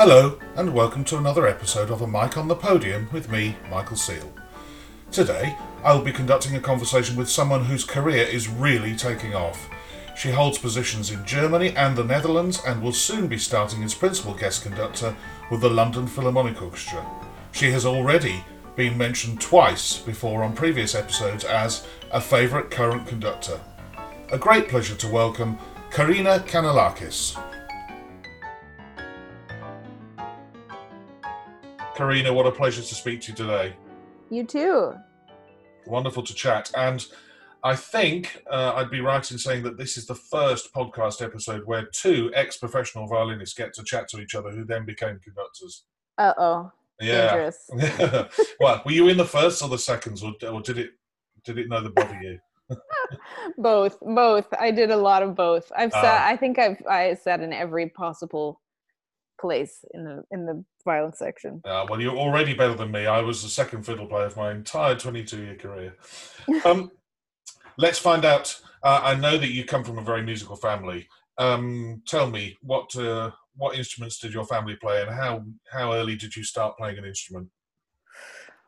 Hello, and welcome to another episode of A Mic on the Podium with me, Michael Seal. Today, I will be conducting a conversation with someone whose career is really taking off. She holds positions in Germany and the Netherlands and will soon be starting as principal guest conductor with the London Philharmonic Orchestra. She has already been mentioned twice before on previous episodes as a favourite current conductor. A great pleasure to welcome Karina Canellakis. Karina, what a pleasure to speak to you today. You too. Wonderful to chat. And I think uh, I'd be right in saying that this is the first podcast episode where two ex professional violinists get to chat to each other who then became conductors. Uh oh. Yeah. Well, were you in the first or the seconds, or, or did it did it neither bother you? both, both. I did a lot of both. I've sat. Ah. I think I've I sat in every possible place in the in the violin section. Uh, well, you're already better than me. I was the second fiddle player of my entire 22 year career. Um, let's find out. Uh, I know that you come from a very musical family. Um, tell me what uh, what instruments did your family play, and how how early did you start playing an instrument?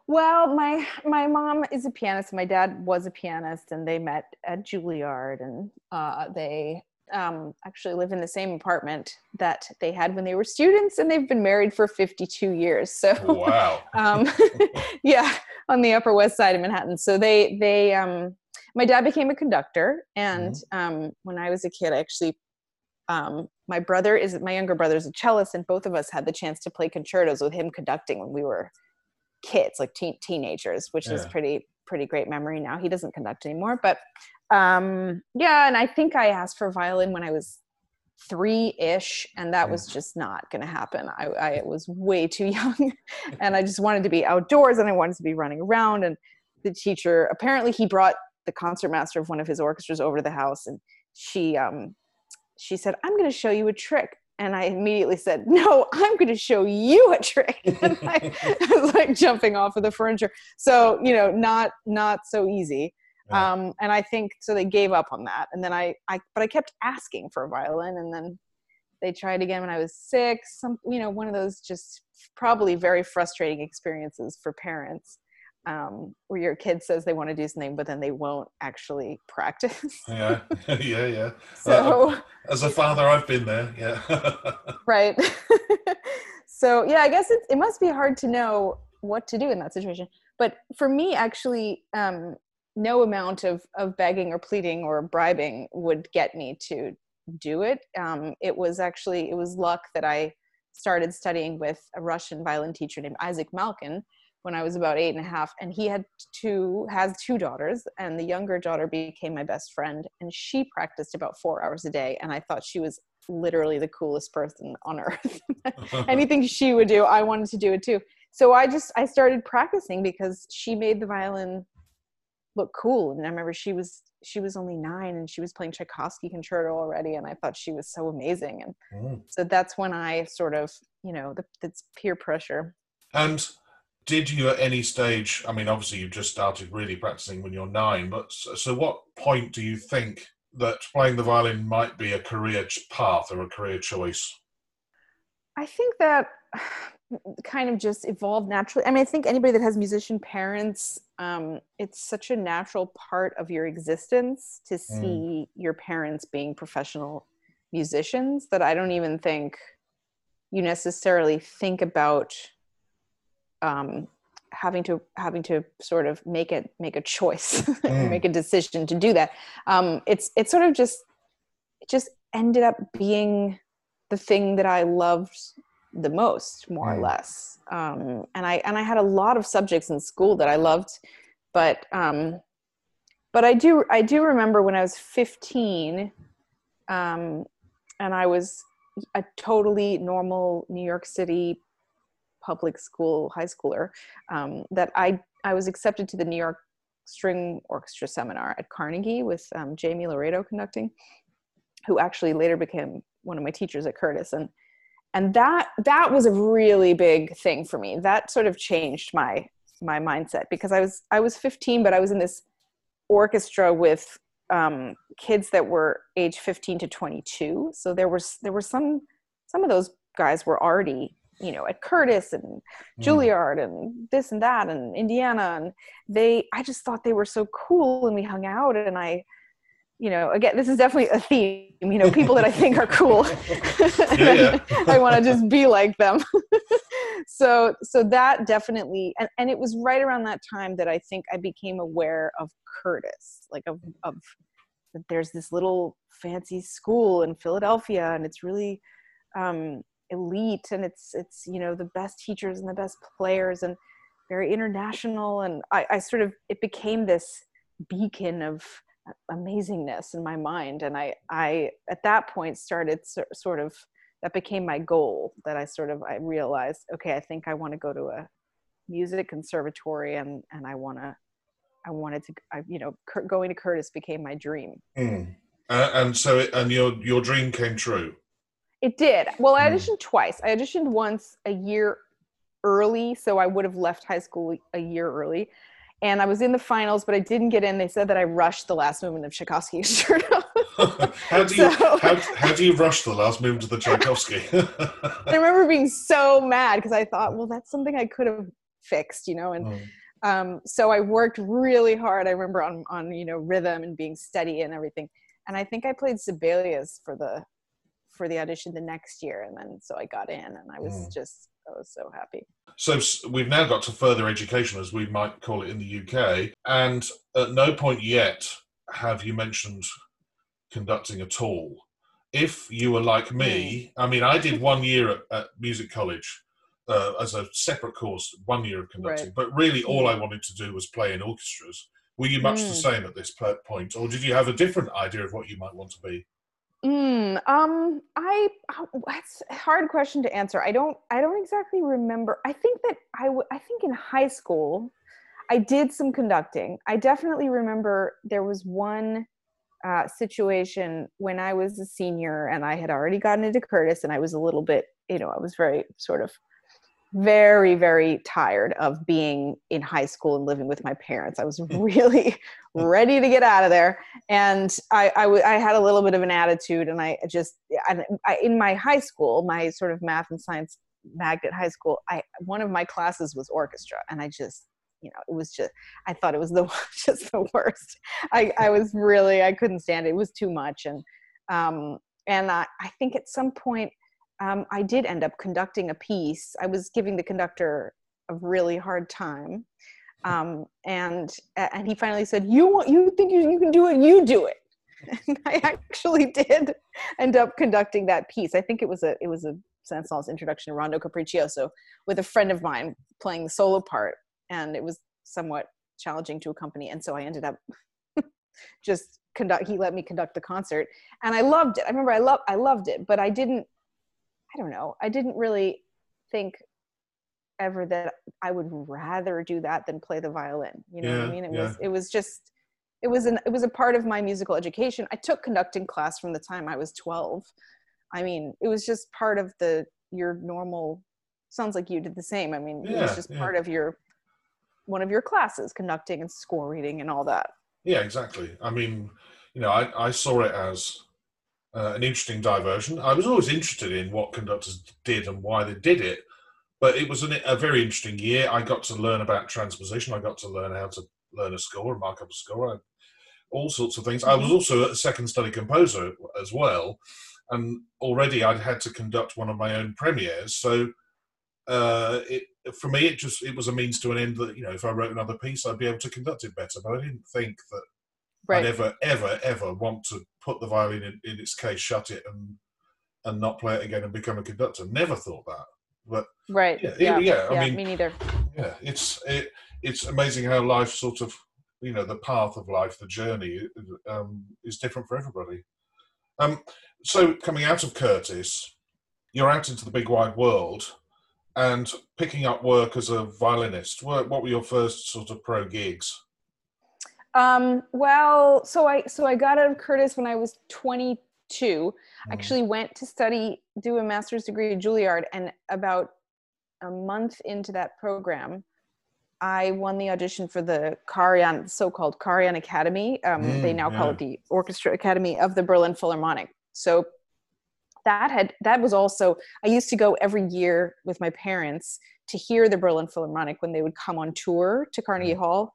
Well, my my mom is a pianist. My dad was a pianist, and they met at Juilliard, and uh, they um, actually live in the same apartment that they had when they were students, and they've been married for 52 years. So, Wow. um, yeah, on the Upper West Side of Manhattan. So they they um, my dad became a conductor, and um, when I was a kid, I actually um, my brother is my younger brother is a cellist, and both of us had the chance to play concertos with him conducting when we were kids, like teen, teenagers, which is pretty pretty great memory now. He doesn't conduct anymore, but um, yeah, and I think I asked for violin when I was three ish, and that was just not going to happen. I, I was way too young, and I just wanted to be outdoors, and I wanted to be running around. And the teacher apparently he brought the concertmaster of one of his orchestras over to the house, and she um, she said, "I'm going to show you a trick." And I immediately said, "No, I'm going to show you a trick." and I, I was like jumping off of the furniture. So you know, not not so easy. Um, and I think so. They gave up on that, and then I, I, but I kept asking for a violin, and then they tried again when I was six. Some, you know, one of those just probably very frustrating experiences for parents, um, where your kid says they want to do something, but then they won't actually practice. yeah, yeah, yeah. so As a father, I've been there. Yeah. right so yeah i guess it, it must be hard to know what to do in that situation but for me actually um, no amount of, of begging or pleading or bribing would get me to do it um, it was actually it was luck that i started studying with a russian violin teacher named isaac malkin when i was about eight and a half and he had two has two daughters and the younger daughter became my best friend and she practiced about four hours a day and i thought she was literally the coolest person on earth. Anything she would do i wanted to do it too. So i just i started practicing because she made the violin look cool and i remember she was she was only nine and she was playing tchaikovsky concerto already and i thought she was so amazing and Mm. so that's when i sort of you know the, it's peer pressure. And did you at any stage? I mean, obviously, you've just started really practicing when you're nine, but so, so what point do you think that playing the violin might be a career path or a career choice? I think that kind of just evolved naturally. I mean, I think anybody that has musician parents, um, it's such a natural part of your existence to see your parents being professional musicians that I don't even think you necessarily think about um, having to having to sort of make it make a choice, Mm. make a decision to do that. Um, it's it's sort of just it just ended up being the thing that I loved the most, more Mm. or less. Um, and I and I had a lot of subjects in school that I loved, but um, but I do I do remember when I was 15, um, and I was a totally normal New York City public school high schooler um, that I I was accepted to the New York String Orchestra seminar at Carnegie with um, Jaime Laredo conducting, who actually later became one of my teachers at Curtis, and and that that was a really big thing for me. That sort of changed my my mindset because I was I was 15, but I was in this orchestra with um, kids that were age 15 to 22. So there was there were some some of those guys were already you know at curtis and mm. juilliard and this and that and indiana and they i just thought they were so cool and we hung out and i you know, again, this is definitely a theme, you know, people that I think are cool. yeah. I want to just be like them. so, so that definitely, and, and it was right around that time that I think I became aware of Curtis, like of, of that there's this little fancy school in Philadelphia and it's really um, elite and it's, it's, you know, the best teachers and the best players and very international. And I, I sort of, it became this beacon of, amazingness in my mind and i i at that point started so, sort of that became my goal that i sort of i realized okay i think i want to go to a music conservatory and and i want to i wanted to I, you know going to curtis became my dream mm. uh, and so it, and your your dream came true it did well i hmm. auditioned twice i auditioned once a year early so i would have left high school a year early and I was in the finals, but I didn't get in. They said that I rushed the last movement of Tchaikovsky. how do you so, how, how, do you rush the last movement of the Tchaikovsky? I remember being so mad because I thought, well, that's something I could have fixed, you know. And mm. um, so I worked really hard. I remember on on you know rhythm and being steady and everything. And I think I played Sibelius for the for the audition the next year, and then so I got in, and I was mm. just I was so happy. So we've now got to further education, as we might call it in the UK, and at no point yet have you mentioned conducting at all. If you were like me. I mean, I did one year at, at music college uh, as a separate course, one year of conducting, right. but really all I wanted to do was play in orchestras. Were you much mm. the same at this point, or did you have a different idea of what you might want to be? Mm, um, I that's a hard question to answer. I don't I don't exactly remember. I think that I w- I think in high school I did some conducting. I definitely remember there was one uh, situation when I was a senior and I had already gotten into Curtis and I was a little bit, you know, I was very sort of very very tired of being in high school and living with my parents. I was really ready to get out of there. And I, I, w- I had a little bit of an attitude and i just I, I, in my high school my sort of math and science magnet high school i one of my classes was orchestra and i just you know it was just i thought it was the just the worst. I i was really i couldn't stand it. It was too much and um and i i think at some point um, I did end up conducting a piece. I was giving the conductor a really hard time. Um, and and he finally said, "You want you think you, you can do it? You do it." And I actually did end up conducting that piece. I think it was a it was a Saint-Saëns introduction to Rondo Capriccioso with a friend of mine playing the solo part, and it was somewhat challenging to accompany. And so I ended up just conduct. He let me conduct the concert, and I loved it. I remember I love I loved it, but I didn't I don't know. I didn't really think ever that I would rather do that than play the violin. You know yeah, what I mean? It yeah. was it was just it was an it was a part of my musical education. I took conducting class from the time I was 12. I mean, it was just part of the your normal sounds like you did the same. I mean, yeah, it was just part of your one of your classes, conducting and score reading and all that. Yeah, exactly. I mean, you know, I, I saw it as uh, an interesting diversion. I was always interested in what conductors did and why they did it, but it was an, a very interesting year. I got to learn about transposition. I got to learn how to learn a score and mark up a score, and all sorts of things. I was mm-hmm. also a second study composer as well, and already I'd had to conduct one of my own premieres. So uh, it, for me, it just it was a means to an end. That you know, if I wrote another piece, I'd be able to conduct it better. But I didn't think that right. I'd ever, ever, ever want to put the violin in, in, its case, shut it, and and not play it again and become a conductor. Never thought that. But right, yeah, yeah, yeah, I yeah, mean, me neither. Yeah, it's it, it's amazing how life sort of, you know, the path of life, the journey, um, is different for everybody. Um, so coming out of Curtis, you're out into the big wide world and picking up work as a violinist. What, what were your first sort of pro gigs? Um, well, so I so I got out of Curtis when I was 22. Mm. Actually, went to study, do a master's degree at Juilliard, and about a month into that program, I won the audition for the Karajan, so-called Karajan Academy. Um, mm, they now yeah. call it the Orchestra Academy of the Berlin Philharmonic. So that had that was also i used to go every year with my parents to hear the berlin philharmonic when they would come on tour to carnegie Mm-hmm. hall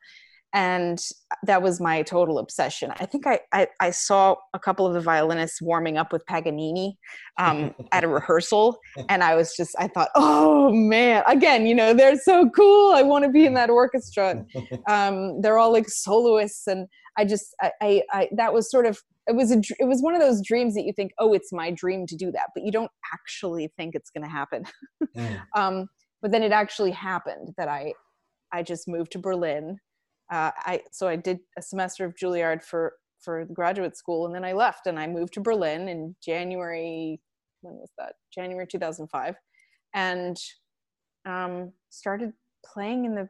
and that was my total obsession. I think i i, I saw a couple of the violinists warming up with paganini um, at a rehearsal. And i was just i thought oh man. Again you know they're so cool. I want to be in that orchestra. Um, they're all like soloists. And i just I, I, I that was sort of it was a it was one of those dreams that you think oh it's my dream to do that. But you don't actually think it's going to happen. Mm. um, but then it actually happened that i i just moved to berlin uh, i so i did a semester of juilliard for for the graduate school and then i left and i moved to berlin in january when was that? January 2005 and um, started playing in the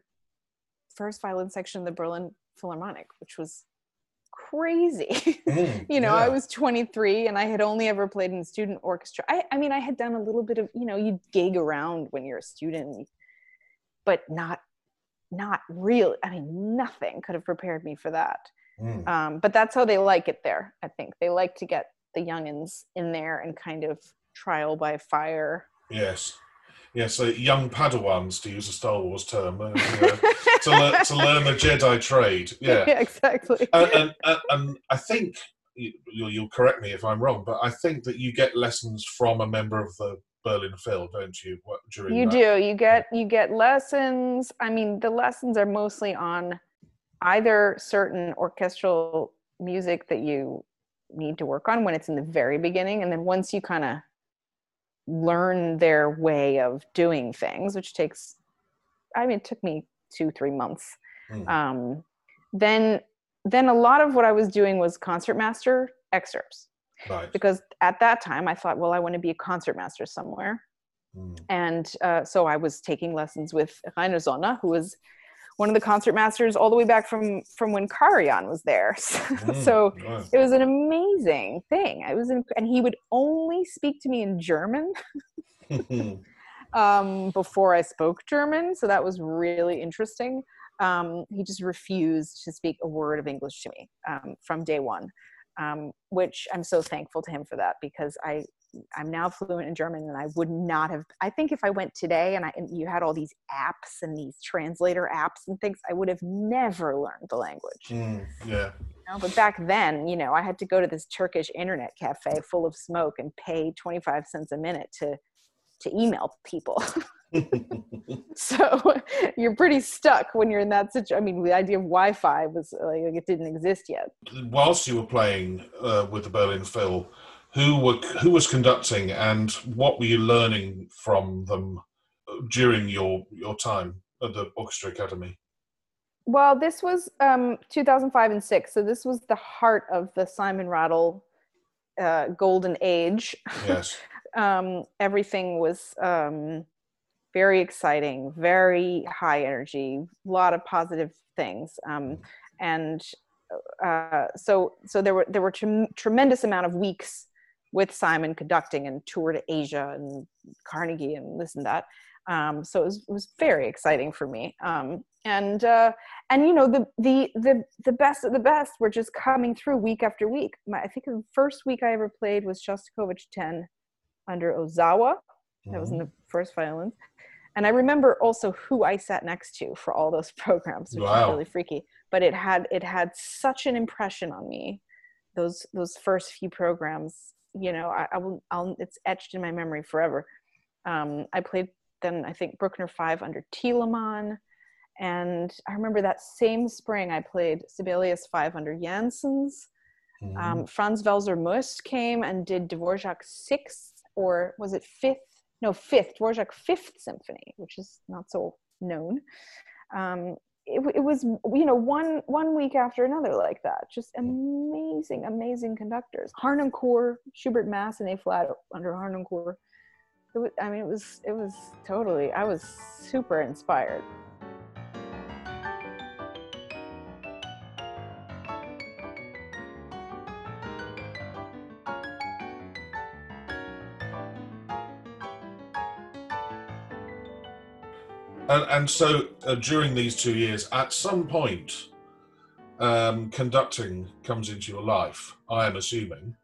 first violin section of the berlin philharmonic which was crazy. Mm, you know i was 23 and i had only ever played in student orchestra. I, I mean i had done a little bit of you know you gig around when you're a student but not not really i mean nothing could have prepared me for that Mm. um, but that's how they like it there i think they like to get the youngins in there and kind of trial by fire Yes. Yes, so young Padawans, to use a Star Wars term, uh, to, learn, to learn the Jedi trade. Yeah. exactly and, and, and, and I think you, you'll, you'll correct me if I'm wrong, but I think that you get lessons from a member of the Berlin Phil, don't you? What, during you that? do you get you get lessons i mean the lessons are mostly on either certain orchestral music that you need to work on when it's in the very beginning and then once you kind of learn their way of doing things which takes i mean it took me two three months Mm. um, then then a lot of what i was doing was concertmaster excerpts Right. because at that time i thought well i want to be a concertmaster somewhere Mm. and uh, so I was taking lessons with Rainer Sonne, who was one of the concertmasters all the way back from from when Karajan was there. Mm. so Wow. it was an amazing thing. I was, in, and he would only speak to me in German um, before I spoke German, so that was really interesting. Um, he just refused to speak a word of English to me um, from day one, um, which I'm so thankful to him for that because I I'm now fluent in German, and I would not have. I think if I went today and, I, and you had all these apps and these translator apps and things, I would have never learned the language. Mm. Yeah. You know, but back then, you know, I had to go to this Turkish internet cafe full of smoke and pay 25 cents a minute to to email people. so you're pretty stuck when you're in that situation. I mean, the idea of Wi-Fi was like it didn't exist yet. Whilst you were playing uh, with the Berlin Phil, who were who was conducting, and what were you learning from them during your your time at the Orchestra Academy? Well, this was um, 2005 and six, so this was the heart of the Simon Rattle uh, golden age. Yes. um, everything was um, very exciting, very high energy, a lot of positive things, um, and uh, so so there were there were trem- tremendous amount of weeks with Simon conducting and tour to Asia and Carnegie and this and that. Um, so it was, it was very exciting for me. Um, and uh, and you know the the the the best of the best were just coming through week after week. My, I think the first week I ever played was Shostakovich 10 under Ozawa. That was in the first violins. And I remember also who I sat next to for all those programs, which Wow. was really freaky. But it had it had such an impression on me. Those those first few programs, you know, I, I will I'll it's etched in my memory forever. Um, I played then I think Bruckner five under Thielemann. And I remember that same spring I played Sibelius five under Jansons. Mhm. Um, Franz Welser-Möst came and did Dvorak sixth, or was it fifth? No, fifth, Dvorak fifth symphony, which is not so known. Um, it, it was, you know, one one week after another like that. Just amazing, amazing conductors. Harnoncourt, Schubert Mass and A flat under Harnoncourt. I mean, it was, it was totally. I was super inspired. And, and so uh, during these two years, at some point, um, conducting comes into your life. I am assuming.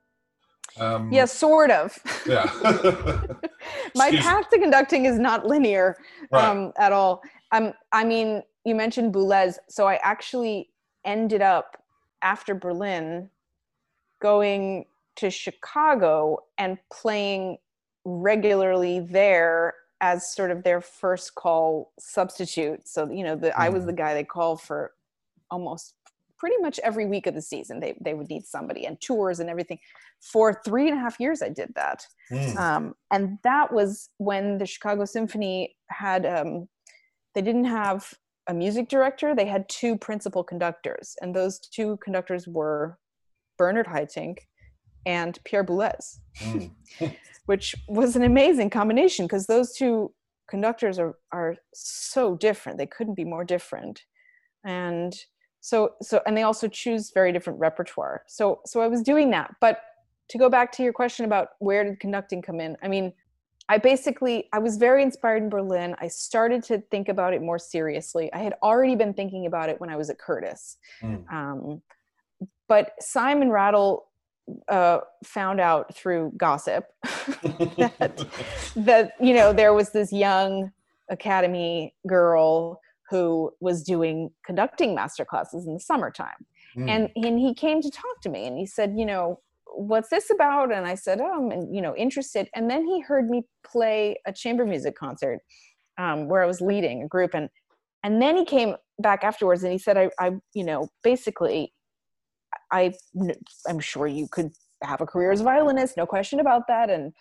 Um, yeah, sort of. Yeah. My Excuse- path to conducting is not linear Right. um, at all. Um, I mean, you mentioned Boulez, so I actually ended up after Berlin going to Chicago and playing regularly there as sort of their first call substitute. So you know, the, I was the guy they call for almost pretty much every week of the season. They they would need somebody and tours and everything. For three and a half years, I did that Mm. um, and that was when the chicago symphony had um, they didn't have a music director they had two principal conductors and those two conductors were bernard haitink and pierre boulez Mm. which was an amazing combination because those two conductors are are so different. They couldn't be more different. And so so and they also choose very different repertoire. So so i was doing that. But to go back to your question about where did conducting come in i mean i basically i was very inspired in berlin. I started to think about it more seriously. I had already been thinking about it when i was at curtis. Mm. um, but simon rattle uh, found out through gossip that that you know there was this young academy girl who was doing conducting master classes in the summertime. Mm. and and he came to talk to me and he said you know what's this about? And i said oh i'm you know interested. And then he heard me play a chamber music concert um, where i was leading a group and and then he came back afterwards and he said i, I you know basically i i'm sure you could have a career as a violinist no question about that and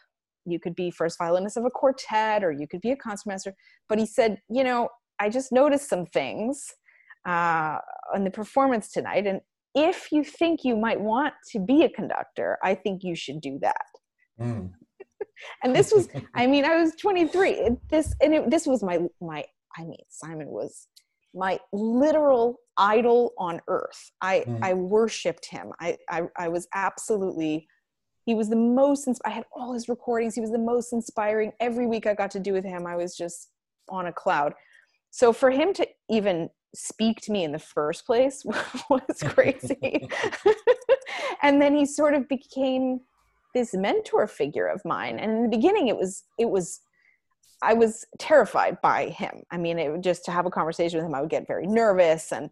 you could be first violinist of a quartet or you could be a concertmaster but he said you know i just noticed some things uh, on the performance tonight and if you think you might want to be a conductor i think you should do that Mm. and this was i mean i was 23 this and it, this was my my i mean simon was my literal idol on earth. I Mm. i worshiped him. I, I i was absolutely he was the most ins- i had all his recordings. He was the most inspiring. Every week i got to do with him i was just on a cloud. So for him to even speak to me in the first place was crazy. And then he sort of became this mentor figure of mine. And in the beginning it was it was i was terrified by him. I mean it just to have a conversation with him i would get very nervous and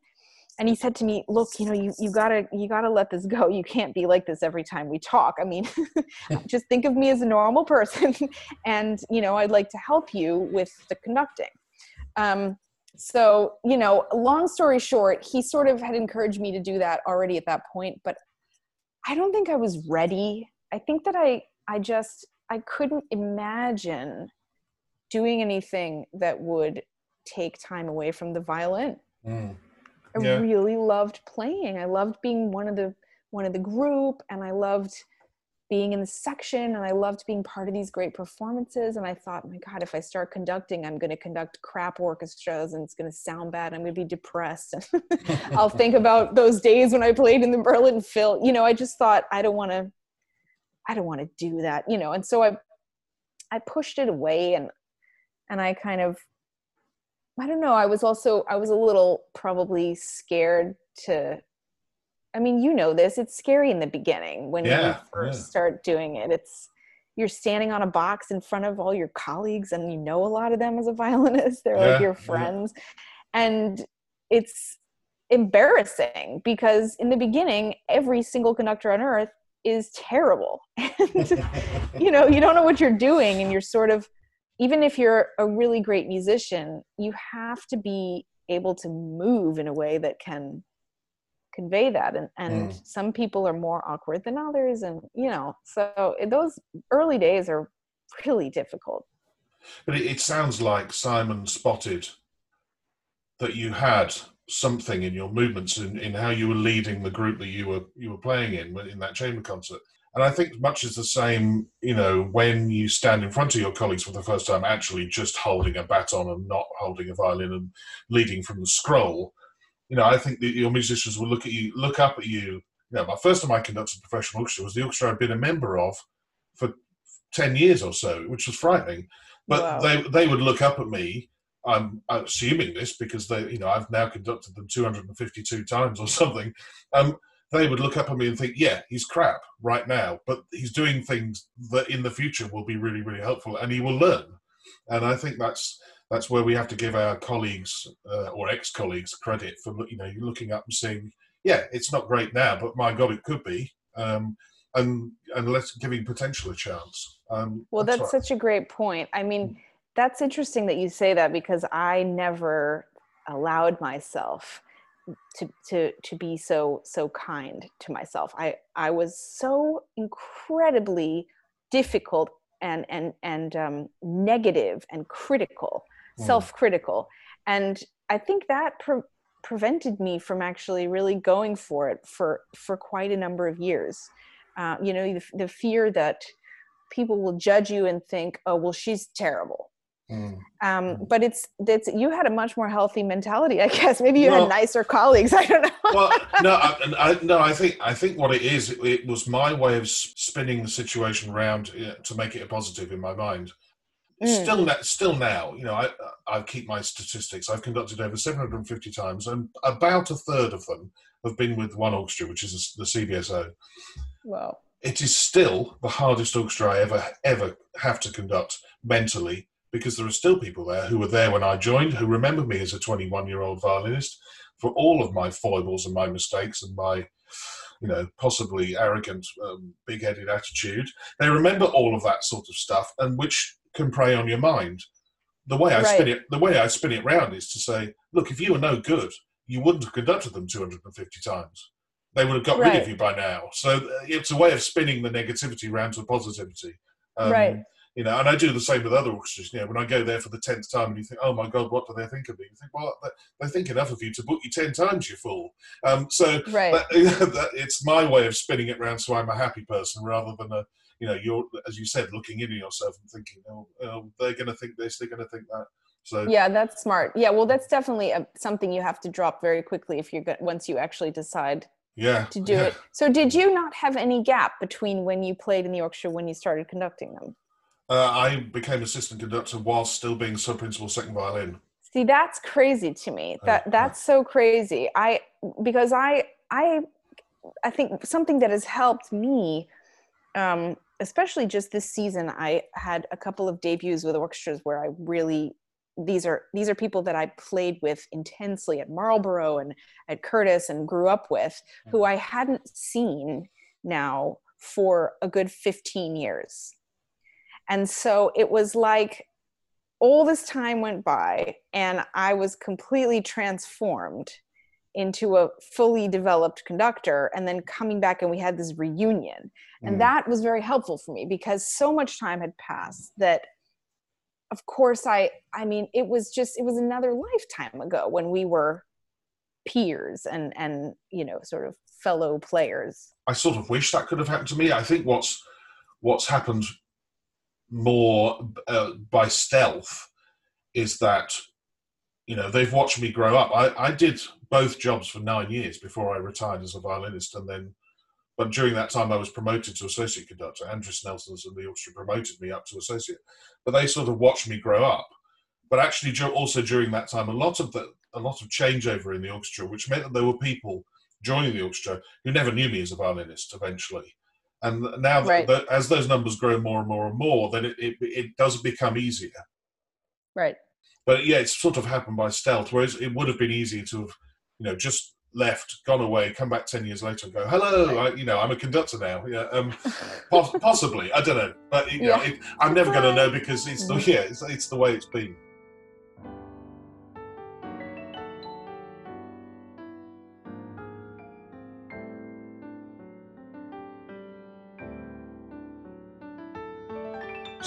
and he said to me look you know you, you gotta you gotta let this go. You can't be like this every time we talk. I mean just think of me as a normal person and you know i'd like to help you with the conducting. Um, so you know long story short he sort of had encouraged me to do that already at that point but i don't think i was ready. I think that i i just i couldn't imagine doing anything that would take time away from the violin Mm. I Yeah. really loved playing. I loved being one of the one of the group and I loved being in the section and I loved being part of these great performances and I thought, my god, if I start conducting, I'm going to conduct crap orchestras and it's going to sound bad. I'm going to be depressed. I'll think about those days when I played in the Berlin Phil. You know, I just thought I don't want to I don't want to do that, you know. And so I I pushed it away and and I kind of I don't know. I was also I was a little probably scared to. I mean, you know this. It's scary in the beginning when Yeah, you first yeah. start doing it. It's you're standing on a box in front of all your colleagues, and you know a lot of them as a violinist. They're Yeah, like your friends, and it's embarrassing because in the beginning, every single conductor on earth is terrible, and you know you don't know what you're doing, and you're sort of even if you're a really great musician, you have to be able to move in a way that can convey that. And, and Mm. some people are more awkward than others. And, you know, so those early days are really difficult. But it, it sounds like Simon spotted that you had something in your movements in, in how you were leading the group that you were you were playing in in that chamber concert. And I think much is the same, you know, when you stand in front of your colleagues for the first time, actually just holding a baton and not holding a violin and leading from the scroll. You know, I think that your musicians will look at you, look up at you. You know, my first time I conducted a professional orchestra was the orchestra I'd been a member of for ten years or so, which was frightening. But Wow. they they would look up at me. I'm assuming this because they, you know, I've now conducted them 252 times or something. Um, they would look up at me and think, yeah, he's crap right now, but he's doing things that in the future will be really, really helpful, and he will learn. And I think that's that's where we have to give our colleagues uh, or ex-colleagues credit for you know looking up and saying, yeah, it's not great now, but my God, it could be. Um, and and let's giving potential a chance. Um, well, that's, that's such a great point. I mean, that's interesting that you say that because I never allowed myself to to to be so so kind to myself. I I was so incredibly difficult and and and um, negative and critical, mm. self-critical, and I think that pre- prevented me from actually really going for it for for quite a number of years. Uh, you know, the, the fear that people will judge you and think, "Oh, well, she's terrible." Mm. Um, mm. but it's it's you had a much more healthy mentality, I guess. Maybe you well, had nicer colleagues. I don't know. well, no, I, I, no. I think I think what it is, it, it, was my way of spinning the situation around to make it a positive in my mind. Mm. Still, still now, you know, I I keep my statistics. I've conducted over 750 times, and about a third of them have been with one orchestra, which is the CBSO. Wow. It is still the hardest orchestra I ever ever have to conduct mentally because there are still people there who were there when I joined, who remember me as a 21 year old violinist for all of my foibles and my mistakes and my, you know, possibly arrogant, um, big headed attitude. They remember all of that sort of stuff, and which can prey on your mind. The way I right. spin it, the way I spin it round is to say, look, if you were no good, you wouldn't have conducted them 250 times. They would have got right. rid of you by now. So uh, it's a way of spinning the negativity round to positivity. Um, right you know, and I do the same with other orchestras. You know, when I go there for the tenth time, and you think, "Oh my God, what do they think of me?" You think, "Well, they think enough of you to book you ten times, you fool." Um, so right. that, that, it's my way of spinning it around, so I'm a happy person rather than a, you know, you're as you said, looking into yourself and thinking, "Oh, oh they're going to think this, they're going to think that." So yeah, that's smart. Yeah, well, that's definitely a, something you have to drop very quickly if you're go- once you actually decide yeah to do yeah. it. So did you not have any gap between when you played in the orchestra when you started conducting them? Uh, I became assistant conductor whilst still being sub principal second violin. See, that's crazy to me. That uh, that's so crazy. I because I I I think something that has helped me, um, especially just this season. I had a couple of debuts with orchestras where I really these are these are people that I played with intensely at Marlboro and at Curtis and grew up with, who I hadn't seen now for a good 15 years and so it was like all this time went by and I was completely transformed into a fully developed conductor and then coming back and we had this reunion. And mm. that was very helpful for me because so much time had passed that of course i i mean it was just it was another lifetime ago when we were peers and and you know sort of fellow players. I sort of wish that could have happened to me. I think what's what's happened more uh, by stealth is that you know they've watched me grow up. I, I did both jobs for nine years before I retired as a violinist, and then but during that time I was promoted to associate conductor. Andris Nelsons and the orchestra promoted me up to associate, but they sort of watched me grow up. But actually, also during that time, a lot of the a lot of changeover in the orchestra, which meant that there were people joining the orchestra who never knew me as a violinist eventually and now that, right. as those numbers grow more and more and more, then it, it, it does become easier. Right. But yeah, it's sort of happened by stealth, whereas it would have been easier to have, you know, just left, gone away, come back ten years later and go, "Hello, I, you know, I'm a conductor now." Yeah, um, possibly, I don't know, but you yeah. know, it, I'm never going to know because it's the yeah, it's, it's the way it's been.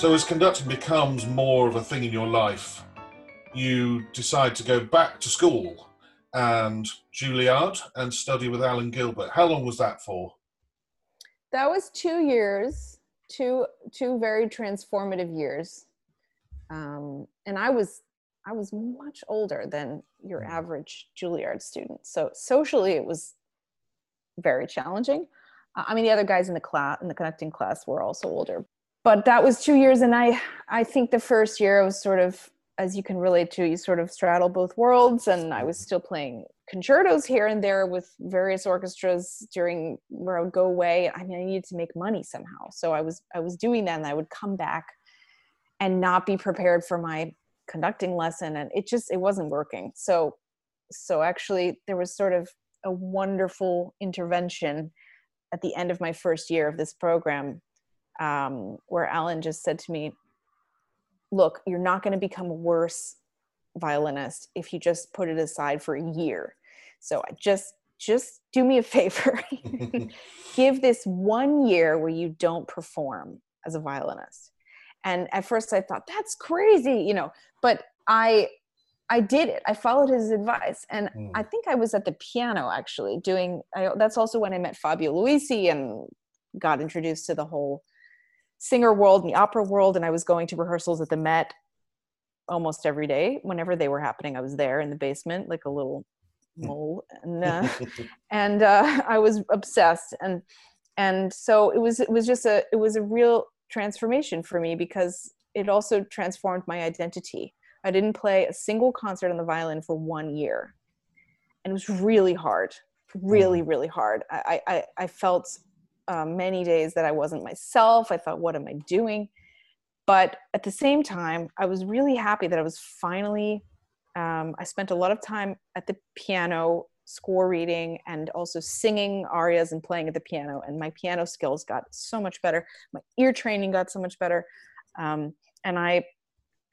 So, as conducting becomes more of a thing in your life, you decide to go back to school and Juilliard and study with Alan Gilbert. How long was that for? That was two years, two two very transformative years, um, and I was I was much older than your average Juilliard student. So socially, it was very challenging. I mean, the other guys in the class in the conducting class were also older, but that was two years and i i think the first year i was sort of as you can relate to, you sort of straddle both worlds. And I was still playing concertos here and there with various orchestras during where I would go away. I mean, I needed to make money somehow, so I was I was doing that, and I would come back and not be prepared for my conducting lesson, and it just it wasn't working. So so actually, there was sort of a wonderful intervention at the end of my first year of this program um, where Alan just said to me, Look, you're not going to become a worse violinist if you just put it aside for a year. So I just just do me a favor. Give this one year where you don't perform as a violinist. And at first I thought that's crazy, you know, but I I did it. I followed his advice, and mm. I think I was at the piano actually doing. I, that's also when I met Fabio Luisi and got introduced to the whole singer world and the opera world. And I was going to rehearsals at the Met almost every day. Whenever they were happening, I was there in the basement like a little hmm. mole, and uh, and uh, I was obsessed. And and so it was. It was just a. It was a real transformation for me because it also transformed my identity I didn't play a single concert on the violin for one year. And it was really hard, really, mm. really hard. I, I, I felt um, many days that I wasn't myself. I thought, what am I doing? But at the same time, I was really happy that I was finally, um, I spent a lot of time at the piano score reading and also singing arias and playing at the piano and my piano skills got so much better my ear training got so much better um, and i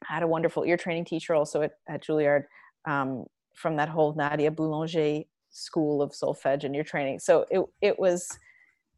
had a wonderful ear training teacher also at, at Juilliard um, from that whole Nadia Boulanger school of solfege and ear training. So it, it was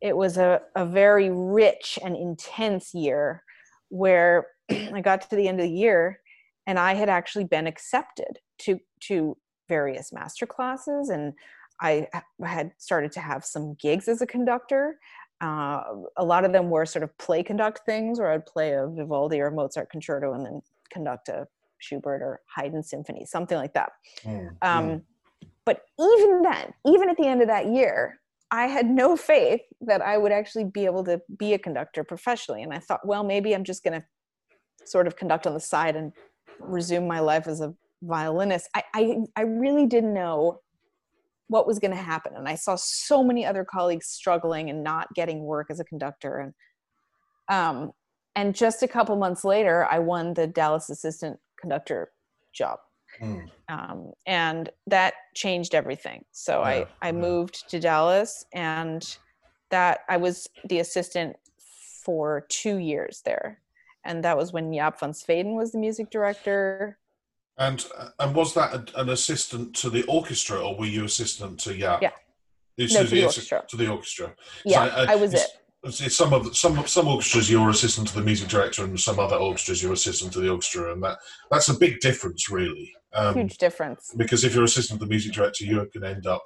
it was a, a very rich and intense year where I got to the end of the year and I had actually been accepted to to various master classes and I had started to have some gigs as a conductor. Uh, a lot of them were sort of play conduct things where I'd play a Vivaldi or Mozart concerto and then conduct a Schubert or Haydn symphony, something like that. Mm, um, mm. But even then, even at the end of that year, I had no faith that I would actually be able to be a conductor professionally. And I thought, well, maybe I'm just going to sort of conduct on the side and resume my life as a violinist. I, I, I really didn't know what was going to happen. And I saw so many other colleagues struggling and not getting work as a conductor. And um, and just a couple months later, I won the Dallas assistant conductor job. Mm. Um, and that changed everything. So yeah. I, I moved to Dallas and that I was the assistant for two years there. And that was when Jaap van Zweden was the music director. And and was that a, an assistant to the orchestra or were you assistant to Jaap? Yeah. No, to, the orchestra. to the orchestra. Yeah, so I, I was it some of some some orchestras you're assistant to the music director, and some other orchestras you're assistant to the orchestra, and that that's a big difference, really. Um, Huge difference. Because if you're assistant to the music director, you can end up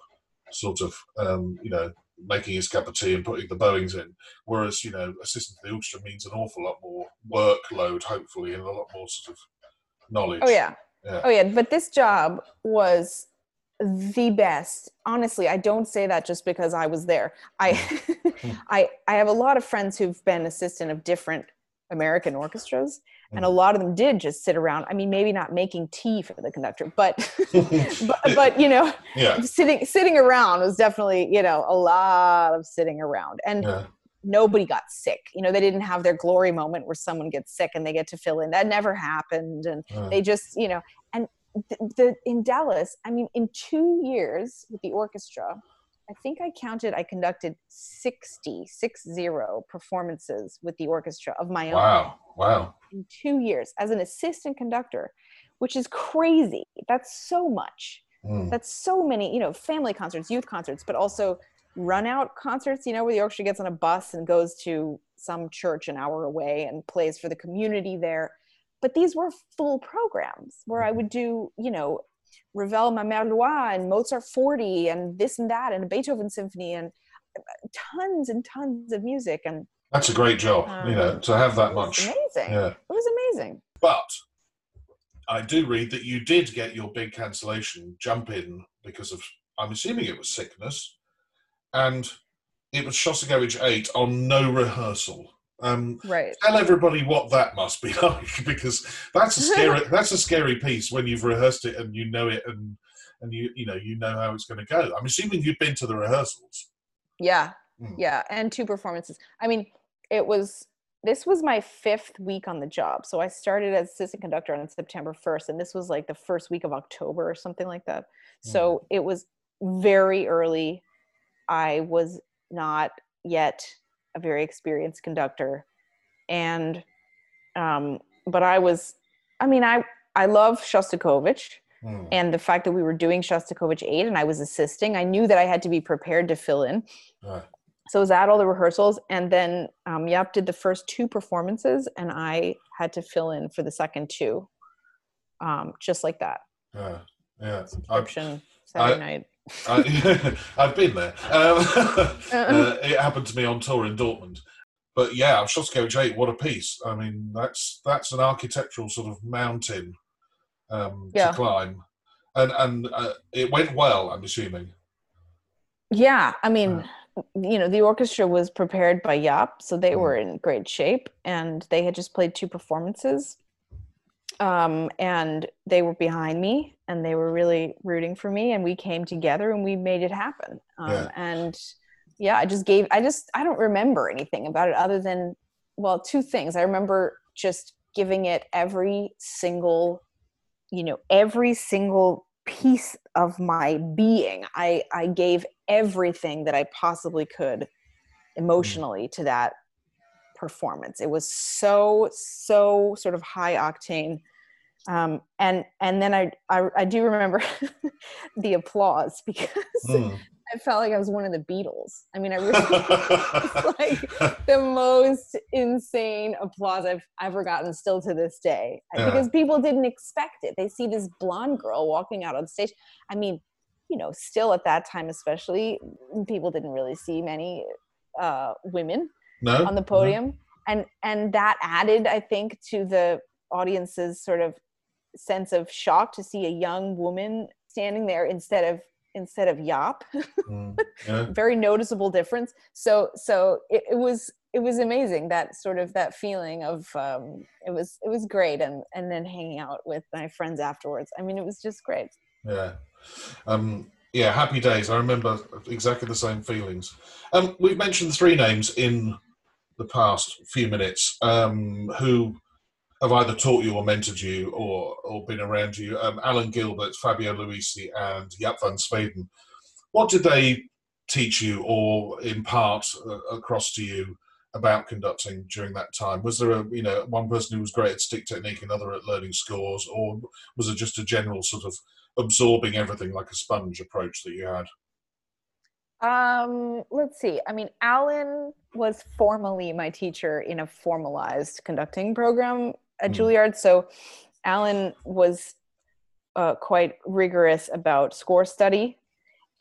sort of um, you know making his cup of tea and putting the bowings in, whereas you know assistant to the orchestra means an awful lot more workload, hopefully, and a lot more sort of knowledge. Oh yeah. yeah. Oh yeah, but this job was the best. Honestly i don't say that just because i was there. I i i have a lot of friends who've been assistant of different american orchestras and a mm. lot of them did just sit around i mean maybe not making tea for the conductor but but, but you know yeah. sitting sitting around was definitely you know a lot of sitting around. And yeah. nobody got sick. You know they didn't have their glory moment where someone gets sick and they get to fill in. That never happened. And they just you know and the, the, in Dallas, I mean, in two years with the orchestra, I think I counted, I conducted 60, six zero performances with the orchestra of my own. Wow. Wow. In two years as an assistant conductor, which is crazy. That's so much. Mm. That's so many, you know, family concerts, youth concerts, but also run out concerts, you know, where the orchestra gets on a bus and goes to some church an hour away and plays for the community there but these were full programs where I mm-hmm. would do, you know, Ravel Ma Mère l'Oye and Mozart 40 and this and that and a Beethoven symphony and uh, tons and tons of music. And that's a great job, um, you know, to have that much. Amazing. Yeah. It was amazing. But I do read that you did get your big cancellation jump in because of, I'm assuming it was sickness, and it was Shostakovich 8 on no rehearsal. Um, right. Tell everybody what that must be like because that's a scary that's a scary piece when you've rehearsed it and you know it and and you you know you know how it's going to go. I'm assuming you've been to the rehearsals. Yeah, Mm. yeah, and two performances. I mean, it was this was my fifth week on the job. So I started as assistant conductor on September 1st, and this was like the first week of October or something like that. So it was very early. I was not yet a very experienced conductor, and um, but I was. I mean, I I love Shostakovich Mm. and the fact that we were doing Shostakovich 8 and I was assisting, I knew that I had to be prepared to fill in. Right. So I was at all the rehearsals, and then um, Jaap did the first two performances, and I had to fill in for the second two, um, just like that. Yeah, yeah. I've, Saturday I- night. I, I've been there. Um, uh, it happened to me on tour in Dortmund. But yeah, Shostakovich 8, what a piece. I mean, that's that's an architectural sort of mountain um, Yeah. to climb. And and uh, it went well, I'm assuming. Yeah, I mean, you know, the orchestra was prepared by Jaap, so they Mm. were in great shape, and they had just played two performances, um, and they were behind me, and they were really rooting for me, and we came together and we made it happen. Um, Yeah. And yeah, I just gave. I just I don't remember anything about it other than well, two things. I remember just giving it every single, you know, every single piece of my being. I I gave everything that I possibly could emotionally to that performance. It was so so sort of high octane. Um, and and then I, I I do remember the applause because Mm. I felt like I was one of the Beatles. I mean, I really like the most insane applause I've ever gotten still to this day Yeah. because people didn't expect it. They see this blonde girl walking out on stage. I mean, you know, still at that time, especially, people didn't really see many uh, women no? on the podium, and and that added, I think, to the audience's sort of sense of shock to see a young woman standing there instead of instead of Jaap Mm. Yeah. very noticeable difference so so it, it was it was amazing that sort of that feeling of um it was it was great and and then hanging out with my friends afterwards i mean it was just great Yeah. Um, yeah, happy days. I remember exactly the same feelings. Um, we've mentioned three names in the past few minutes um, who have either taught you or mentored you or, or been around you. Um, Alan Gilbert, Fabio Luisi, and Jaap van Zweden. What did they teach you or impart uh, across to you about conducting during that time? Was there a you know one person who was great at stick technique, another at learning scores, or was it just a general sort of absorbing everything like a sponge approach that you had? Um let's see i mean alan was formally my teacher in a formalized conducting program at Mm. juilliard so alan was uh, quite rigorous about score study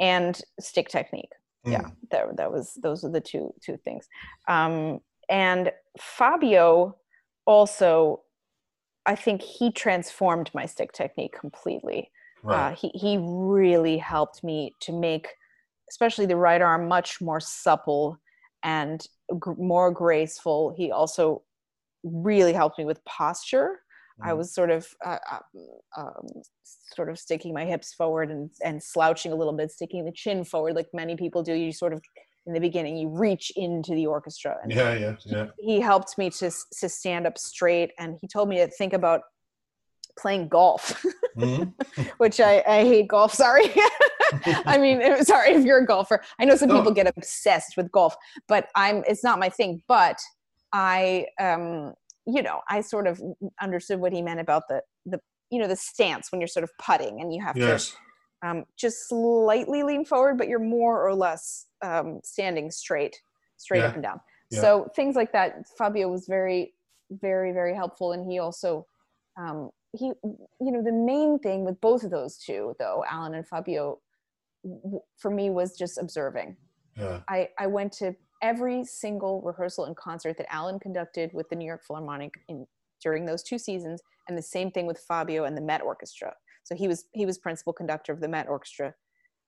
and stick technique yeah Mm. that, that was those are the two two things um and fabio also i think he transformed my stick technique completely right. uh, he, he really helped me to make especially the right arm much more supple and gr- more graceful he also really helped me with posture I Mm. was sort of uh, uh, um, sort of sticking my hips forward and, and slouching a little bit, sticking the chin forward, like many people do. You sort of, in the beginning, you reach into the orchestra. And yeah, yeah, yeah. he helped me to to stand up straight, and he told me to think about playing golf, Mhm. which I, I hate golf. Sorry. I mean, sorry if you're a golfer. I know some people get obsessed with golf, but I'm. It's not my thing. But I, um, you know, I sort of understood what he meant about the the you know the stance when you're sort of putting and you have yes. to um, just slightly lean forward, but you're more or less um, standing straight, straight Yeah. up and down. Yeah. So things like that. Fabio was very, very, very helpful, and he also um, he you know the main thing with both of those two though alan and fabio w- for me was just observing Yeah. i i went to every single rehearsal and concert that alan conducted with the new york philharmonic in during those two seasons and the same thing with fabio and the met orchestra so he was he was principal conductor of the met orchestra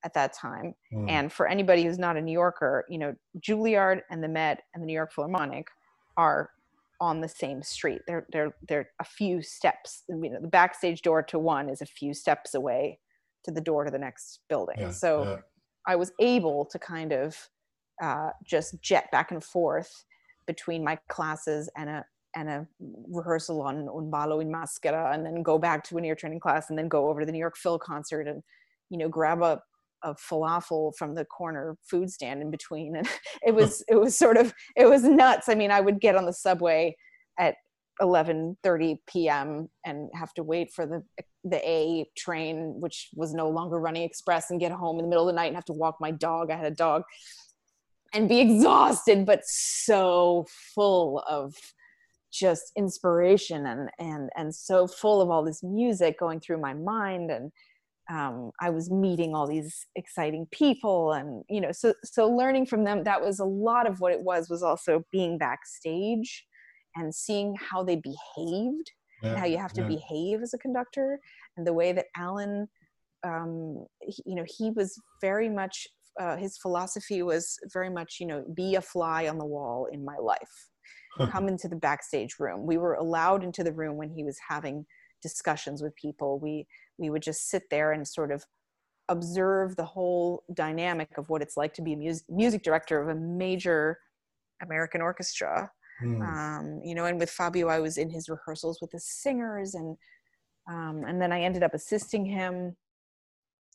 at that time Mm. and for anybody who's not a new yorker you know juilliard and the met and the new york philharmonic are on the same street. They're they're they're a few steps. You know, the backstage door to one is a few steps away to the door to the next building. Yeah, so yeah. I was able to kind of uh, just jet back and forth between my classes and a and a rehearsal on Un ballo in maschera, and then go back to an ear training class, and then go over to the New York Phil concert, and you know grab a a falafel from the corner food stand in between and it was it was sort of it was nuts i mean i would get on the subway at 11:30 p.m. and have to wait for the the A train which was no longer running express and get home in the middle of the night and have to walk my dog. I had a dog. And be exhausted but so full of just inspiration and and and so full of all this music going through my mind. And um, I was meeting all these exciting people and you know so so learning from them that was a lot of what it was was also being backstage and seeing how they behaved Yeah, and how you have to yeah. behave as a conductor and the way that Alan um, he- you know he was very much uh, his philosophy was very much you know be a fly on the wall in my life. Come into the backstage room. We were allowed into the room when he was having discussions with people. We we would just sit there and sort of observe the whole dynamic of what it's like to be a mus- music director of a major american orchestra Hmm. um, you know and with fabio i was in his rehearsals with the singers and um, and then i ended up assisting him.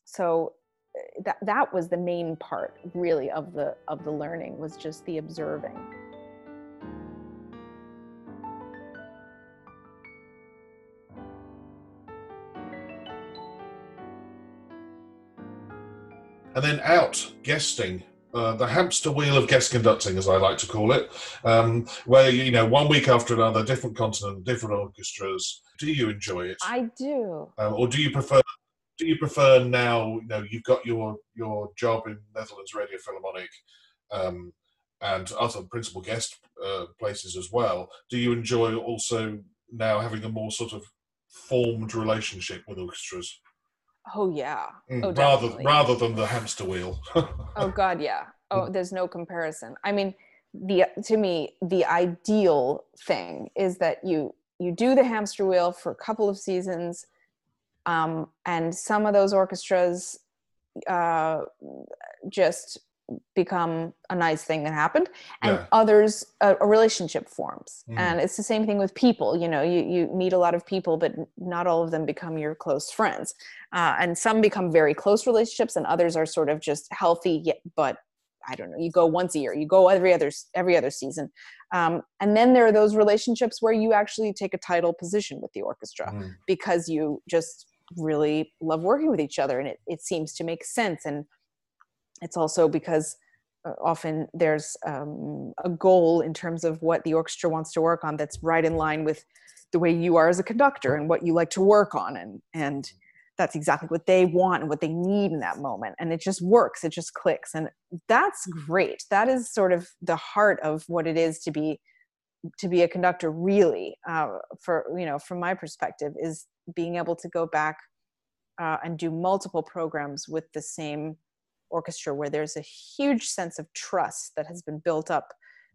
So uh, that that was the main part really of the of the learning was just the observing. And then out guesting uh, the hamster wheel of guest conducting as i like to call it um, where you know one week after another different continent different orchestras. Do you enjoy it? I do. Um, or do you prefer do you prefer now you know you've got your your job in netherlands radio philharmonic um, and other principal guest uh, places as well? Do you enjoy also now having a more sort of formed relationship with orchestras oh yeah Mm, oh rather definitely. rather than the hamster wheel oh god yeah oh Mm. there's no comparison i mean the to me the ideal thing is that you you do the hamster wheel for a couple of seasons um, and some of those orchestras uh, just become a nice thing that happened and Yeah. others a, a relationship forms Mm. and it's the same thing with people you know you, you meet a lot of people but not all of them become your close friends uh, and some become very close relationships and others are sort of just healthy yet but i don't know you go once a year you go every other every other season um, and then there are those relationships where you actually take a title position with the orchestra Mm. because you just really love working with each other and it, it seems to make sense and it's also because uh, often there's um, a goal in terms of what the orchestra wants to work on that's right in line with the way you are as a conductor and what you like to work on and and that's exactly what they want and what they need in that moment. And it just works it just clicks and that's great. That is sort of the heart of what it is to be to be a conductor really uh, for you know from my perspective is being able to go back uh, and do multiple programs with the same orchestra where there's a huge sense of trust that has been built up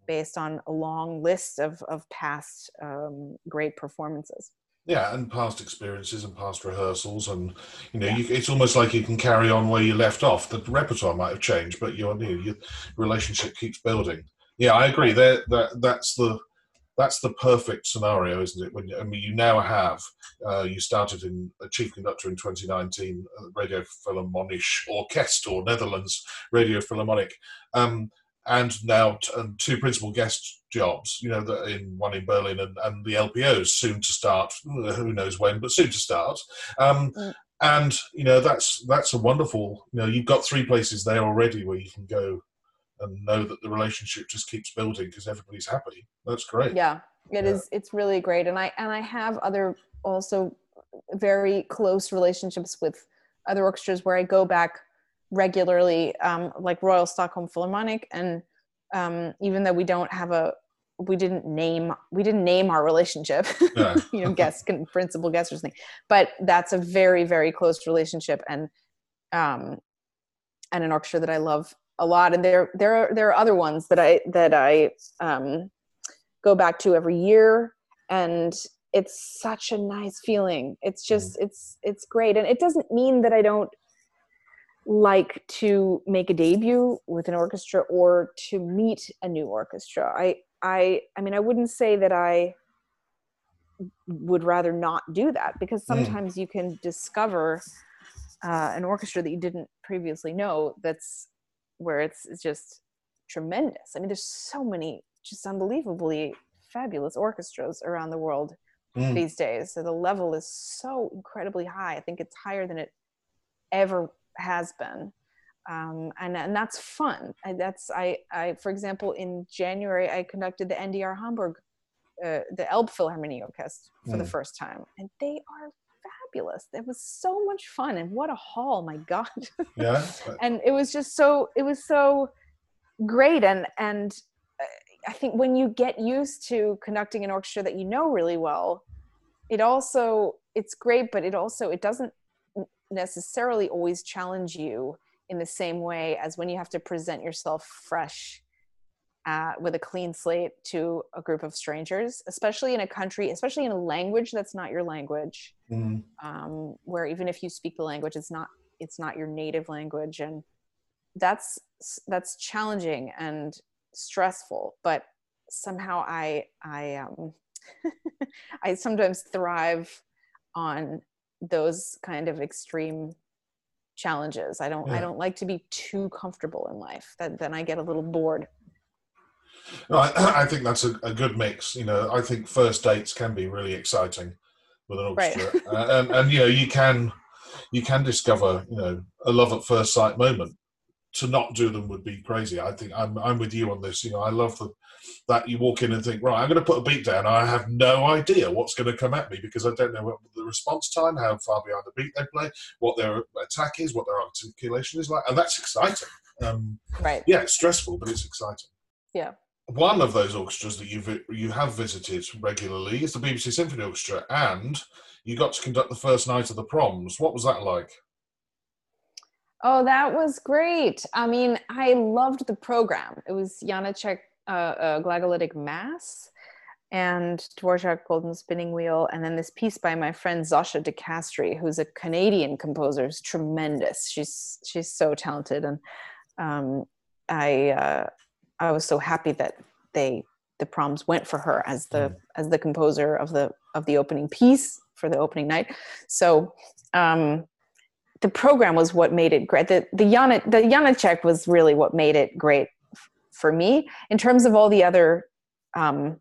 based on a long list of, of past um, great performances Yeah, and past experiences and past rehearsals, and you know, Yeah. you, it's almost like you can carry on where you left off. The repertoire might have changed, but your your, your relationship keeps building. Yeah, I agree. That that that's the that's the perfect scenario, isn't it? When you, I mean, you now have uh, you started in a chief conductor in 2019, uh, Radio Philharmonische Orkester, Netherlands Radio Philharmonic. Um, and now t- and two principal guest jobs. You know, the, in one in Berlin and, and the LPOs soon to start. uh, Who knows when, but soon to start. Um, Mm. And you know, that's that's a wonderful. You know, you've got three places there already where you can go and know that the relationship just keeps building because everybody's happy. That's great. yeah it Yeah. is it's really great and i and i have other also very close relationships with other orchestras where i go back regularly um, like royal stockholm philharmonic and um, even though we don't have a we didn't name we didn't name our relationship you know guest con- principal guest or something but that's a very very close relationship and um and an orchestra that i love a lot and there there are there are other ones that i that i um go back to every year and it's such a nice feeling it's Mm. just it's it's great and it doesn't mean that i don't like to make a debut with an orchestra or to meet a new orchestra i i i mean i wouldn't say that i would rather not do that because Mm. sometimes you can discover uh, an orchestra that you didn't previously know that's where it's, it's just tremendous. I mean there's so many just unbelievably fabulous orchestras around the world Mm. these days. So the level is so incredibly high. I think it's higher than it ever has been. Um, and, and that's fun. I, that's I, I for example in january i conducted the ndr hamburg uh, the elbphilharmonie orchestra for the Mm. first time and they are fabulous it was so much fun and what a hall my god Yeah. and it was just so it was so great and and uh, i think when you get used to conducting an orchestra that you know really well it also it's great but it also it doesn't necessarily always challenge you in the same way as when you have to present yourself fresh uh, with a clean slate to a group of strangers especially in a country especially in a language that's not your language Mm. um, where even if you speak the language it's not it's not your native language. And that's that's challenging and stressful but somehow i i um i sometimes thrive on those kind of extreme challenges. I don't i don't like to be too comfortable in life. That then i get a little bored No, I, I think that's a, a good mix. You know, I think first dates can be really exciting with an Right. orchestra, uh, and and you know you can you can discover you know a love at first sight moment. To not do them would be crazy. I think I'm I'm with you on this. You know, I love the that you walk in and think, right, I'm going to put a beat down. I have no idea what's going to come at me because I don't know what the response time, how far behind the beat they play, what their attack is, what their articulation is like, and that's exciting. Um, right yeah, it's stressful, but it's exciting. Yeah. One of those orchestras that you you have visited regularly is the BBC Symphony Orchestra, and you got to conduct the first night of the proms. What was that like? Oh, that was great. I mean, I loved the program. It was Janacek uh, uh, Glagolitic Mass and Dvorak Golden Spinning Wheel, and then this piece by my friend Zosha Di Castri, who's a Canadian composer, who's tremendous. She's she's so talented, and um, I uh, I was so happy that they the proms went for her as the Mm. as the composer of the of the opening piece for the opening night. So. Um, the program was what made it great. The the Yana the Janacek was really what made it great f- for me. In terms of all the other um,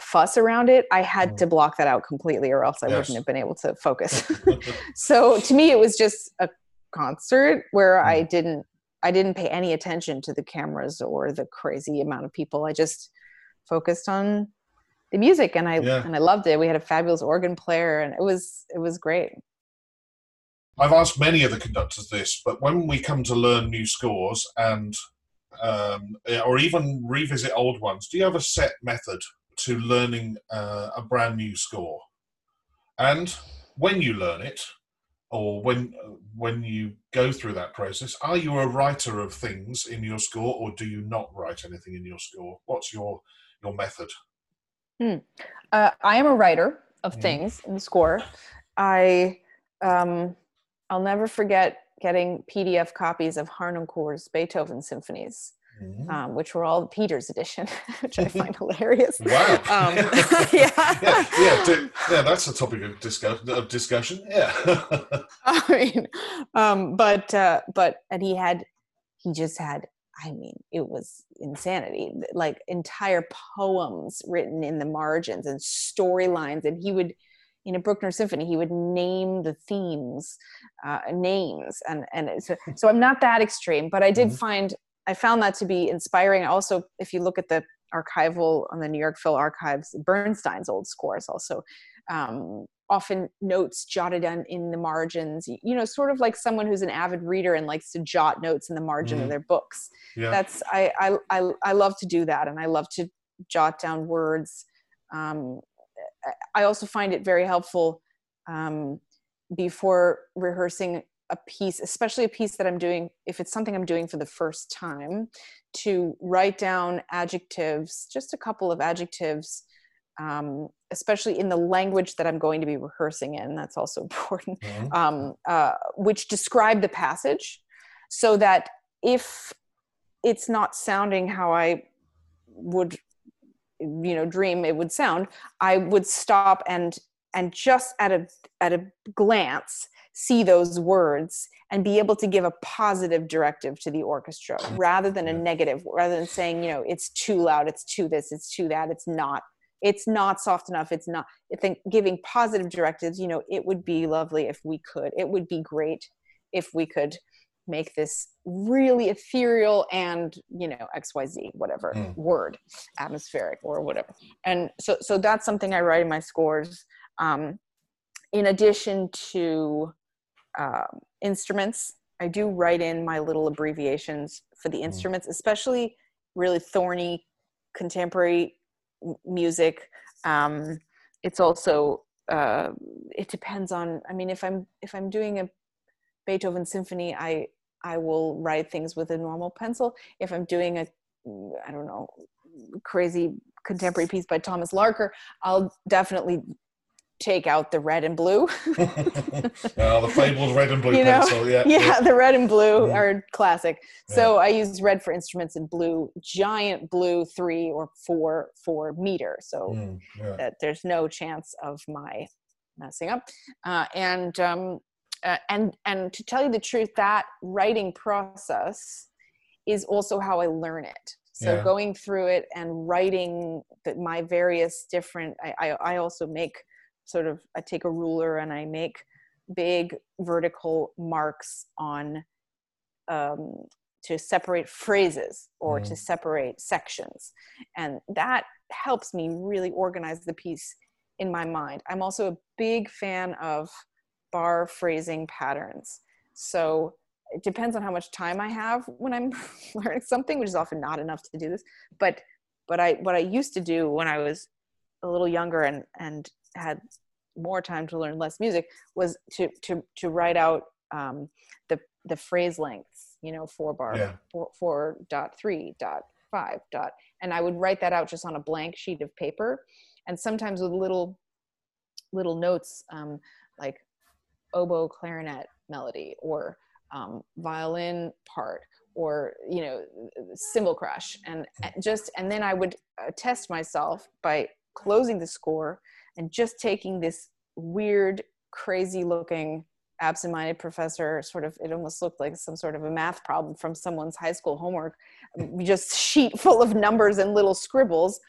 fuss around it, I had Mm. to block that out completely, or else I Yes. wouldn't have been able to focus. so to me, it was just a concert where I Mm. didn't I didn't pay any attention to the cameras or the crazy amount of people. I just focused on the music, and I Yeah. and I loved it. We had a fabulous organ player, and it was it was great. I've asked many of the conductors this, but when we come to learn new scores and um, or even revisit old ones, do you have a set method to learning uh, a brand new score? And when you learn it, or when when you go through that process, are you a writer of things in your score, or do you not write anything in your score? What's your your method? uh, I am a writer of Mhm. things in the score. I um, I'll never forget getting PDF copies of Harnoncourt's Beethoven symphonies, Mhm. um, which were all the Peters edition, which I find hilarious. Wow. Um, yeah. yeah, yeah, do- yeah. That's a topic of, discuss- of discussion. Yeah. I mean, um, but uh, but and he had he just had. I mean, it was insanity. Like entire poems written in the margins and storylines, and he would, in a Bruckner symphony, he would name the themes, uh, names, and and it's, so I'm not that extreme, but I did Mhm. find I found that to be inspiring. Also, if you look at the archival on the New York Phil archives, Bernstein's old scores also um, often notes jotted down in the margins. You know, sort of like someone who's an avid reader and likes to jot notes in the margin Mhm. of their books. yeah. That's I, I I I love to do that, and I love to jot down words. Um, I- I also find it very helpful um, before rehearsing a piece, especially a piece that I'm doing, if it's something I'm doing for the first time, to write down adjectives, just a couple of adjectives, um, especially in the language that I'm going to be rehearsing in. That's also important, mm-hmm. um, uh, which describe the passage so that if it's not sounding how I would you know dream it would sound i would stop and and just at a at a glance see those words and be able to give a positive directive to the orchestra rather than a negative rather than saying you know it's too loud it's too this it's too that it's not it's not soft enough it's not i think giving positive directives you know it would be lovely if we could it would be great if we could make this really ethereal and you know xyz whatever mm. word atmospheric or whatever. And so so that's something i write in my scores. Um, in addition to uh, instruments i do write in my little abbreviations for the mm. instruments especially really thorny contemporary music um, it's also uh, it depends on i mean if i'm if i'm doing a beethoven symphony i I will write things with a normal pencil. If I'm doing a, I don't know, crazy contemporary piece by Thomas Larcher, I'll definitely take out the red and blue. oh, the fabled red and blue you know? pencil, yeah, yeah. Yeah, the red and blue mm. are classic. So yeah. I use red for instruments and blue, giant blue three or four for meter. So mm, yeah. that there's no chance of my messing up. Uh, and um, uh, and and to tell you the truth that writing process is also how i learn it so going through it and writing the, my various different I, I, I also make sort of i take a ruler and i make big vertical marks on um, to separate phrases or mm. to separate sections and that helps me really organize the piece in my mind i'm also a big fan of bar phrasing patterns. So it depends on how much time I have when I'm learning something, which is often not enough to do this. But but I what I used to do when I was a little younger and and had more time to learn less music was to to to write out um, the the phrase lengths. You know, four bar, yeah. four, four dot three dot five dot, and I would write that out just on a blank sheet of paper, and sometimes with little little notes um, like oboe clarinet melody or um, violin part or you know cymbal crash and just and then i would uh, test myself by closing the score and just taking this weird crazy looking absent-minded professor sort of it almost looked like some sort of a math problem from someone's high school homework just sheet full of numbers and little scribbles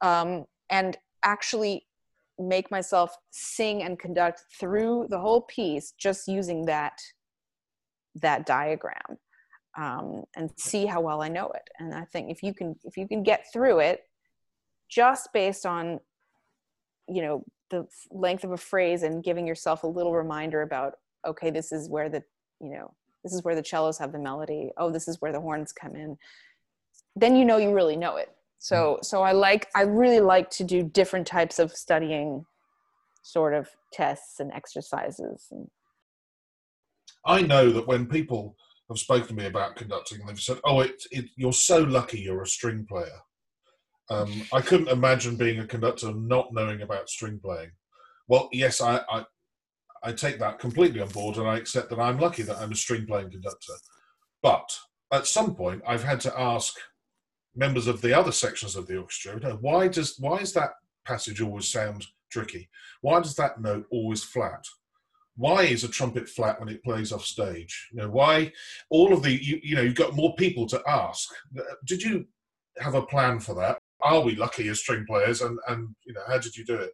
um, and actually make myself sing and conduct through the whole piece just using that that diagram um, and see how well I know it. And I think if you can if you can get through it just based on you know the length of a phrase and giving yourself a little reminder about okay this is where the you know this is where the cellos have the melody. Oh this is where the horns come in. Then you know you really know it. So mm. so i like i really like to do different types of studying sort of tests and exercises and i know that when people have spoken to me about conducting they've said oh it, it you're so lucky you're a string player um, i couldn't imagine being a conductor not knowing about string playing well yes I, I i take that completely on board and i accept that i'm lucky that i'm a string playing conductor but at some point i've had to ask members of the other sections of the orchestra. Why does why is that passage always sound tricky? Why does that note always flat? Why is a trumpet flat when it plays off stage? You know, why all of the you, you know you've got more people to ask. Did you have a plan for that? Are we lucky as string players? And and you know, how did you do it?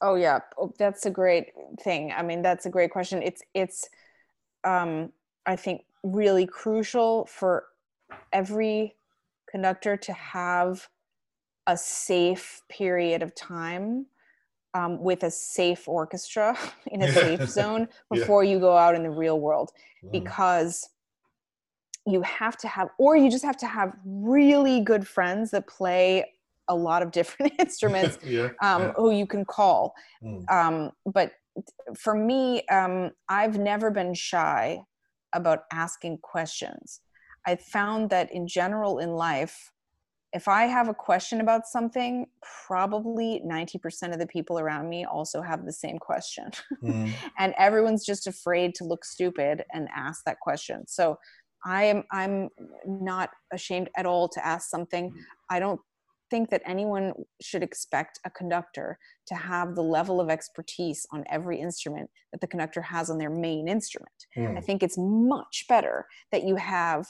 Oh yeah, oh, that's a great thing. I mean, that's a great question. It's it's um, I think really crucial for every conductor to have a safe period of time um, with a safe orchestra in a safe zone before yeah. you go out in the real world mm. because you have to have or you just have to have really good friends that play a lot of different instruments yeah, um, yeah. who you can call mm. um, but for me, um, I've never been shy about asking questions. I found that in general in life, if I have a question about something, probably 90% of the people around me also have the same question. Mm. and everyone's just afraid to look stupid and ask that question. So I am I'm not ashamed at all to ask something. I don't think that anyone should expect a conductor to have the level of expertise on every instrument that the conductor has on their main instrument. Mm. I think it's much better that you have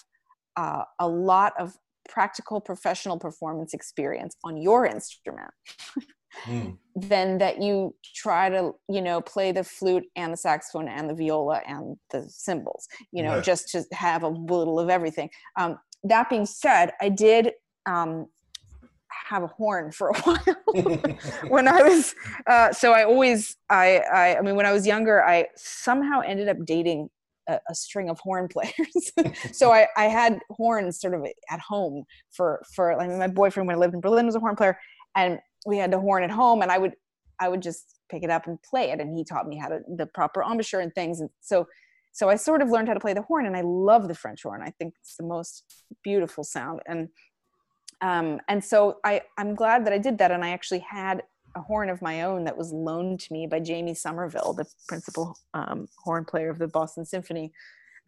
uh, a lot of practical professional performance experience on your instrument mm. than that you try to you know play the flute and the saxophone and the viola and the cymbals you know yeah. just to have a little of everything um, that being said i did um, have a horn for a while when I was uh, so I always I, I I mean when I was younger I somehow ended up dating a, a string of horn players. so I, I had horns sort of at home for for like my boyfriend when I lived in Berlin was a horn player, and we had the horn at home, and I would I would just pick it up and play it, and he taught me how to the proper embouchure and things, and so so I sort of learned how to play the horn, and I love the French horn. I think it's the most beautiful sound, and um, and so I I'm glad that I did that, and I actually had a horn of my own that was loaned to me by Jamie Sommerville, the principal um, horn player of the Boston Symphony.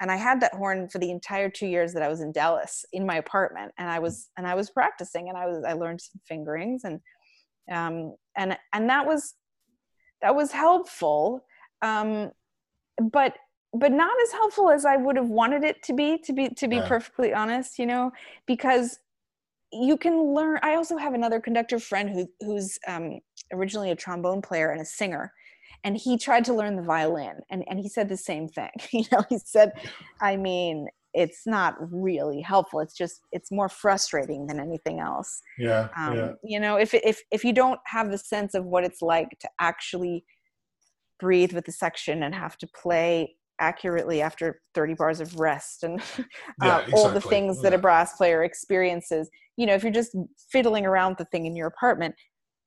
And I had that horn for the entire two years that I was in Dallas in my apartment, and I was and I was practicing, and I was I learned some fingerings, and um, and and that was that was helpful, um, but but not as helpful as I would have wanted it to be. To be to be yeah. perfectly honest, you know, because you can learn i also have another conductor friend who, who's um, originally a trombone player and a singer and he tried to learn the violin and, and he said the same thing you know he said i mean it's not really helpful it's just it's more frustrating than anything else yeah, um, yeah. you know if, if if you don't have the sense of what it's like to actually breathe with the section and have to play accurately after 30 bars of rest and uh, yeah, exactly. all the things yeah. that a brass player experiences you know if you're just fiddling around the thing in your apartment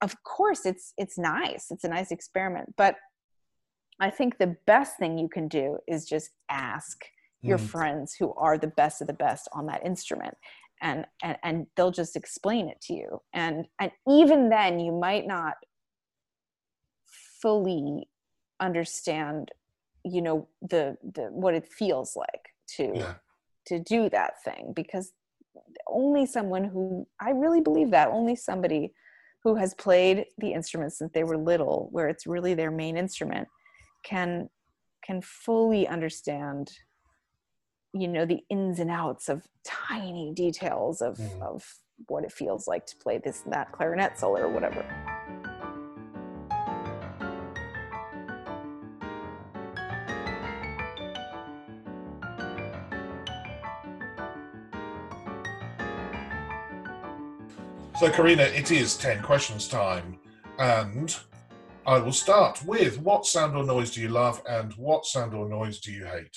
of course it's it's nice it's a nice experiment but i think the best thing you can do is just ask your mm. friends who are the best of the best on that instrument and, and and they'll just explain it to you and and even then you might not fully understand you know the the what it feels like to yeah. to do that thing because only someone who I really believe that only somebody who has played the instrument since they were little where it's really their main instrument can can fully understand you know the ins and outs of tiny details of mm. of what it feels like to play this and that clarinet solo or whatever So, Karina, it is 10 questions time. And I will start with what sound or noise do you love and what sound or noise do you hate?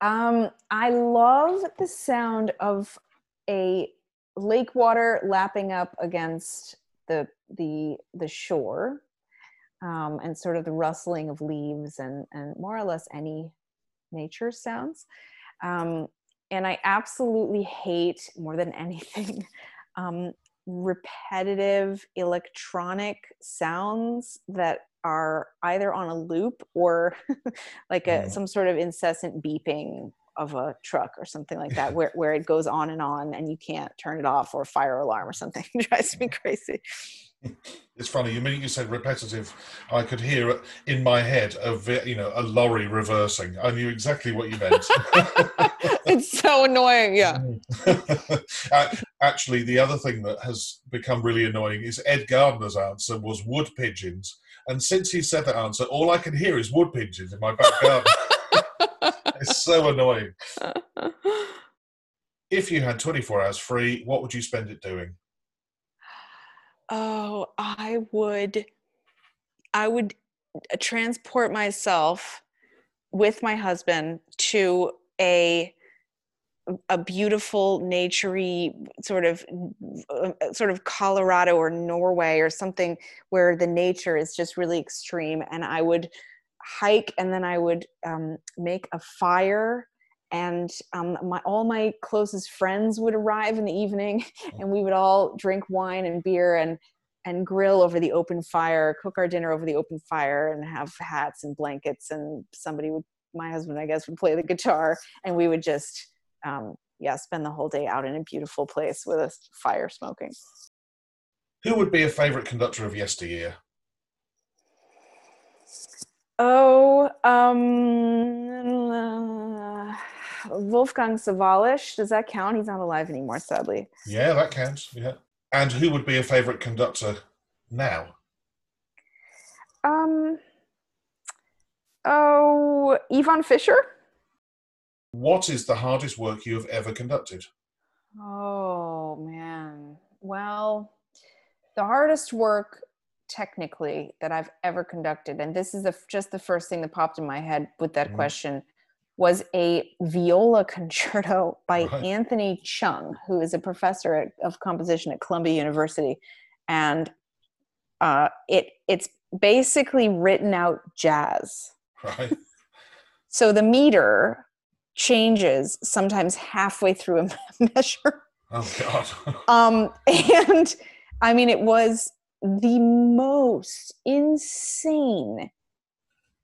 Um, I love the sound of a lake water lapping up against the the the shore um, and sort of the rustling of leaves and and more or less any nature sounds. Um, and i absolutely hate more than anything um, repetitive electronic sounds that are either on a loop or like a, mm. some sort of incessant beeping of a truck or something like that where, where it goes on and on and you can't turn it off or fire alarm or something it drives me crazy it's funny. You mean you said repetitive? I could hear it in my head a you know a lorry reversing. I knew exactly what you meant. it's so annoying. Yeah. Actually, the other thing that has become really annoying is Ed Gardner's answer was wood pigeons, and since he said that answer, all I can hear is wood pigeons in my back garden. it's so annoying. If you had 24 hours free, what would you spend it doing? oh i would i would uh, transport myself with my husband to a a beautiful naturey sort of uh, sort of Colorado or Norway or something where the nature is just really extreme and I would hike and then I would um, make a fire and um, my all my closest friends would arrive in the evening and we would all drink wine and beer and and grill over the open fire cook our dinner over the open fire and have hats and blankets and somebody would my husband i guess would play the guitar and we would just um, yeah spend the whole day out in a beautiful place with a fire smoking. Who would be a favorite conductor of yesteryear? Oh um uh, wolfgang sawallisch does that count? He's not alive anymore sadly. Yeah that counts yeah. And who would be a favorite conductor now? Um oh Iván Fischer what is the hardest work you have ever conducted? Oh, man. Well, the hardest work technically that I've ever conducted, and this is the, just the first thing that popped in my head with that mm question, was a viola concerto by right. Anthony Cheung, who is a professor at, of composition at Columbia University. And uh, it it's basically written out jazz. Right. So the meter changes sometimes halfway through a measure. Oh God. um, and I mean, it was the most insane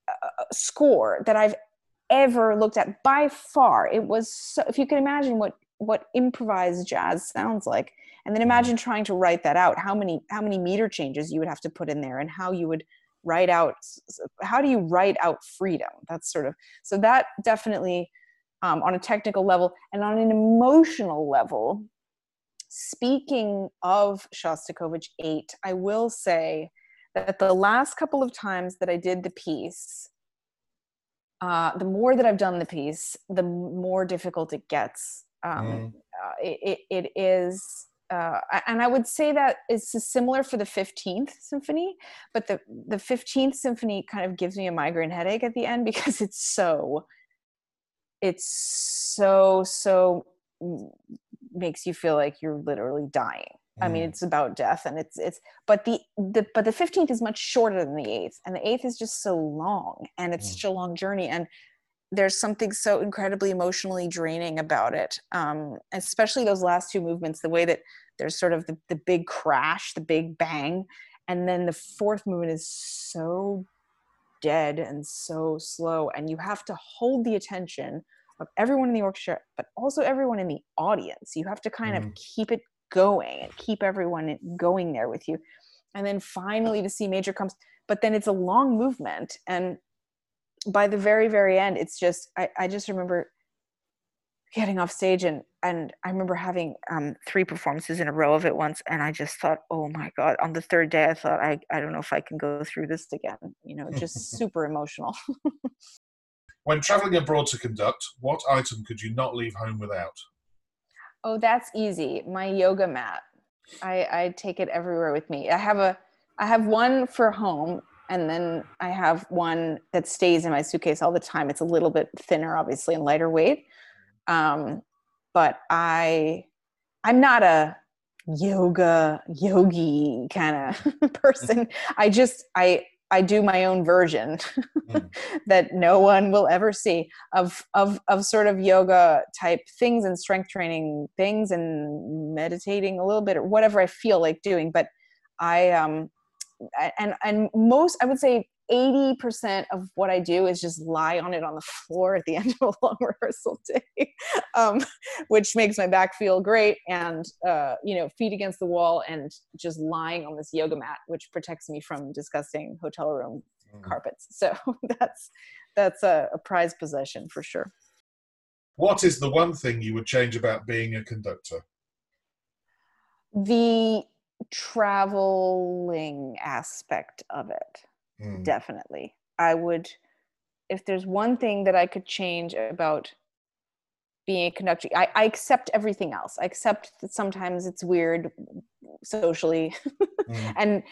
uh, score that I've ever looked at by far. It was so, if you can imagine what what improvised jazz sounds like, and then mm-hmm. imagine trying to write that out. How many how many meter changes you would have to put in there, and how you would write out how do you write out freedom that's sort of so that definitely um, on a technical level and on an emotional level speaking of shostakovich 8 i will say that the last couple of times that i did the piece uh, the more that i've done the piece the more difficult it gets um, mm. uh, it, it is uh, and I would say that it's similar for the 15th symphony, but the, the 15th symphony kind of gives me a migraine headache at the end because it's so it's so so makes you feel like you're literally dying mm. i mean mm. it's about death and it's it's but the, the but the 15th is much shorter than the 8th and the 8th is just so long and it's mm. such a long journey and there's something so incredibly emotionally draining about it um, especially those last two movements the way that there's sort of the, the big crash the big bang and then the fourth movement is so dead and so slow and you have to hold the attention of everyone in the orchestra but also everyone in the audience you have to kind mm. of keep it going and keep everyone going there with you and then finally the c major comes but then it's a long movement and by the very very end it's just i, I just remember getting off stage and and I remember having um, three performances in a row of it once, and I just thought, oh my god! On the third day, I thought, I I don't know if I can go through this again. You know, just super emotional. when traveling abroad to conduct, what item could you not leave home without? Oh, that's easy. My yoga mat. I I take it everywhere with me. I have a I have one for home and then I have one that stays in my suitcase all the time. It's a little bit thinner, obviously, and lighter weight. Um, but I, I'm not a yoga yogi kind of person. I just I I do my own version mm. that no one will ever see of of of sort of yoga type things and strength training things and meditating a little bit or whatever I feel like doing. But I um and and most I would say 80% of what I do is just lie on it on the floor at the end of a long rehearsal day, um, which makes my back feel great. And, uh, you know, feet against the wall and just lying on this yoga mat, which protects me from disgusting hotel room mm. carpets. So that's, that's a, a prized possession for sure. What is the one thing you would change about being a conductor? The traveling aspect of it mm. definitely i would if there's one thing that i could change about being a conductor I, I accept everything else i accept that sometimes it's weird socially mm. and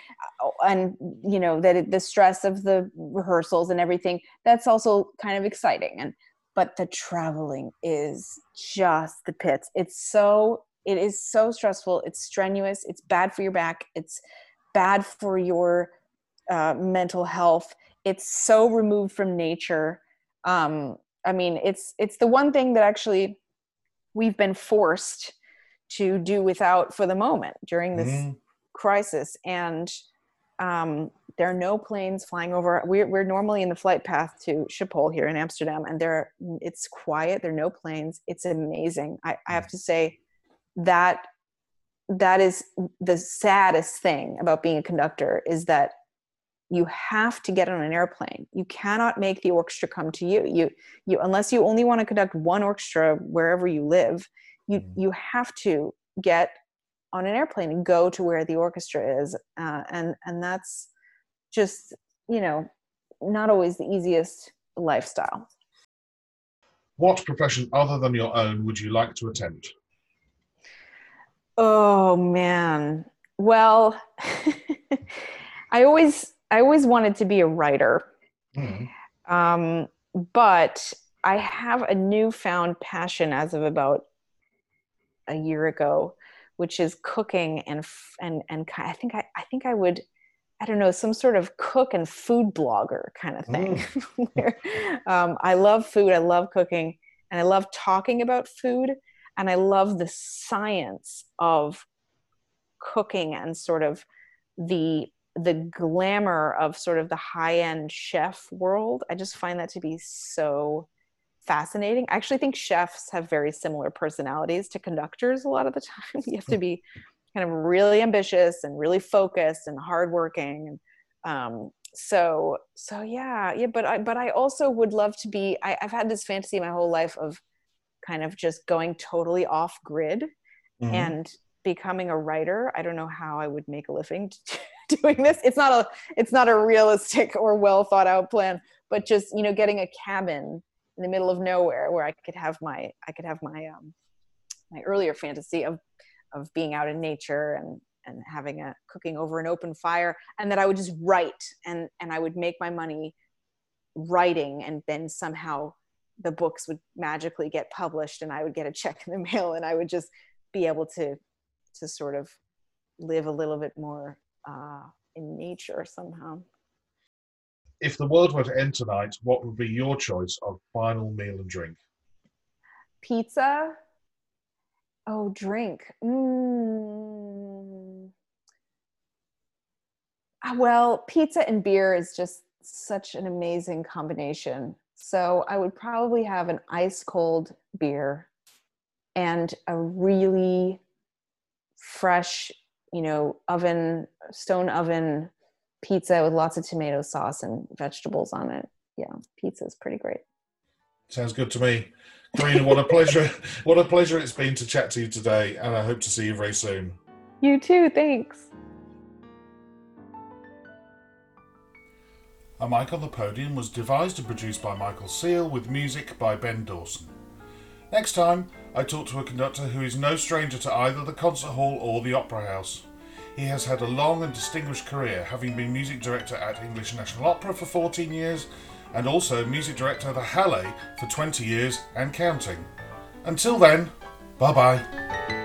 uh, and you know that it, the stress of the rehearsals and everything that's also kind of exciting and but the traveling is just the pits. It's so it is so stressful. It's strenuous. It's bad for your back. It's bad for your uh, mental health. It's so removed from nature. Um, I mean, it's it's the one thing that actually we've been forced to do without for the moment during this mm. crisis. And um, there are no planes flying over. We're, we're normally in the flight path to Schiphol here in Amsterdam, and there it's quiet. There are no planes. It's amazing. I, I have to say that that is the saddest thing about being a conductor is that you have to get on an airplane. You cannot make the orchestra come to you. You you unless you only want to conduct one orchestra wherever you live you mm-hmm. you have to get on an airplane and go to where the orchestra is uh, and and that's just you know not always the easiest lifestyle. What profession other than your own would you like to attempt oh man. Well i always I always wanted to be a writer. Mm. Um, but I have a newfound passion as of about a year ago, which is cooking and and and I think I, I think I would I don't know some sort of cook and food blogger kind of thing. Mm. where, um, I love food, I love cooking, and I love talking about food, and I love the science of cooking and sort of the the glamour of sort of the high end chef world. I just find that to be so fascinating. I actually think chefs have very similar personalities to conductors a lot of the time. you have to be kind of really ambitious and really focused and hardworking. Um, so so yeah yeah but i but i also would love to be I, i've had this fantasy my whole life of kind of just going totally off grid mm-hmm. and becoming a writer i don't know how i would make a living doing this. It's not a it's not a realistic or well thought out plan but just you know getting a cabin in the middle of nowhere where i could have my i could have my um my earlier fantasy of of being out in nature and and having a cooking over an open fire and that i would just write and and i would make my money writing and then somehow the books would magically get published and i would get a check in the mail and i would just be able to to sort of live a little bit more uh, in nature somehow. If the world were to end tonight, what would be your choice of final meal and drink? Pizza. Oh, drink. Mm. Well, pizza and beer is just such an amazing combination. So I would probably have an ice cold beer and a really fresh you know, oven, stone oven pizza with lots of tomato sauce and vegetables on it. Yeah, pizza is pretty great. Sounds good to me. Karina, what a pleasure. What a pleasure it's been to chat to you today, and I hope to see you very soon. You too, thanks. A Mic on the Podium was devised and produced by Michael Seal with music by Ben Dawson. Next time, I talk to a conductor who is no stranger to either the concert hall or the opera house. He has had a long and distinguished career, having been music director at English National Opera for 14 years and also music director of the Halle for 20 years and counting. Until then, bye bye.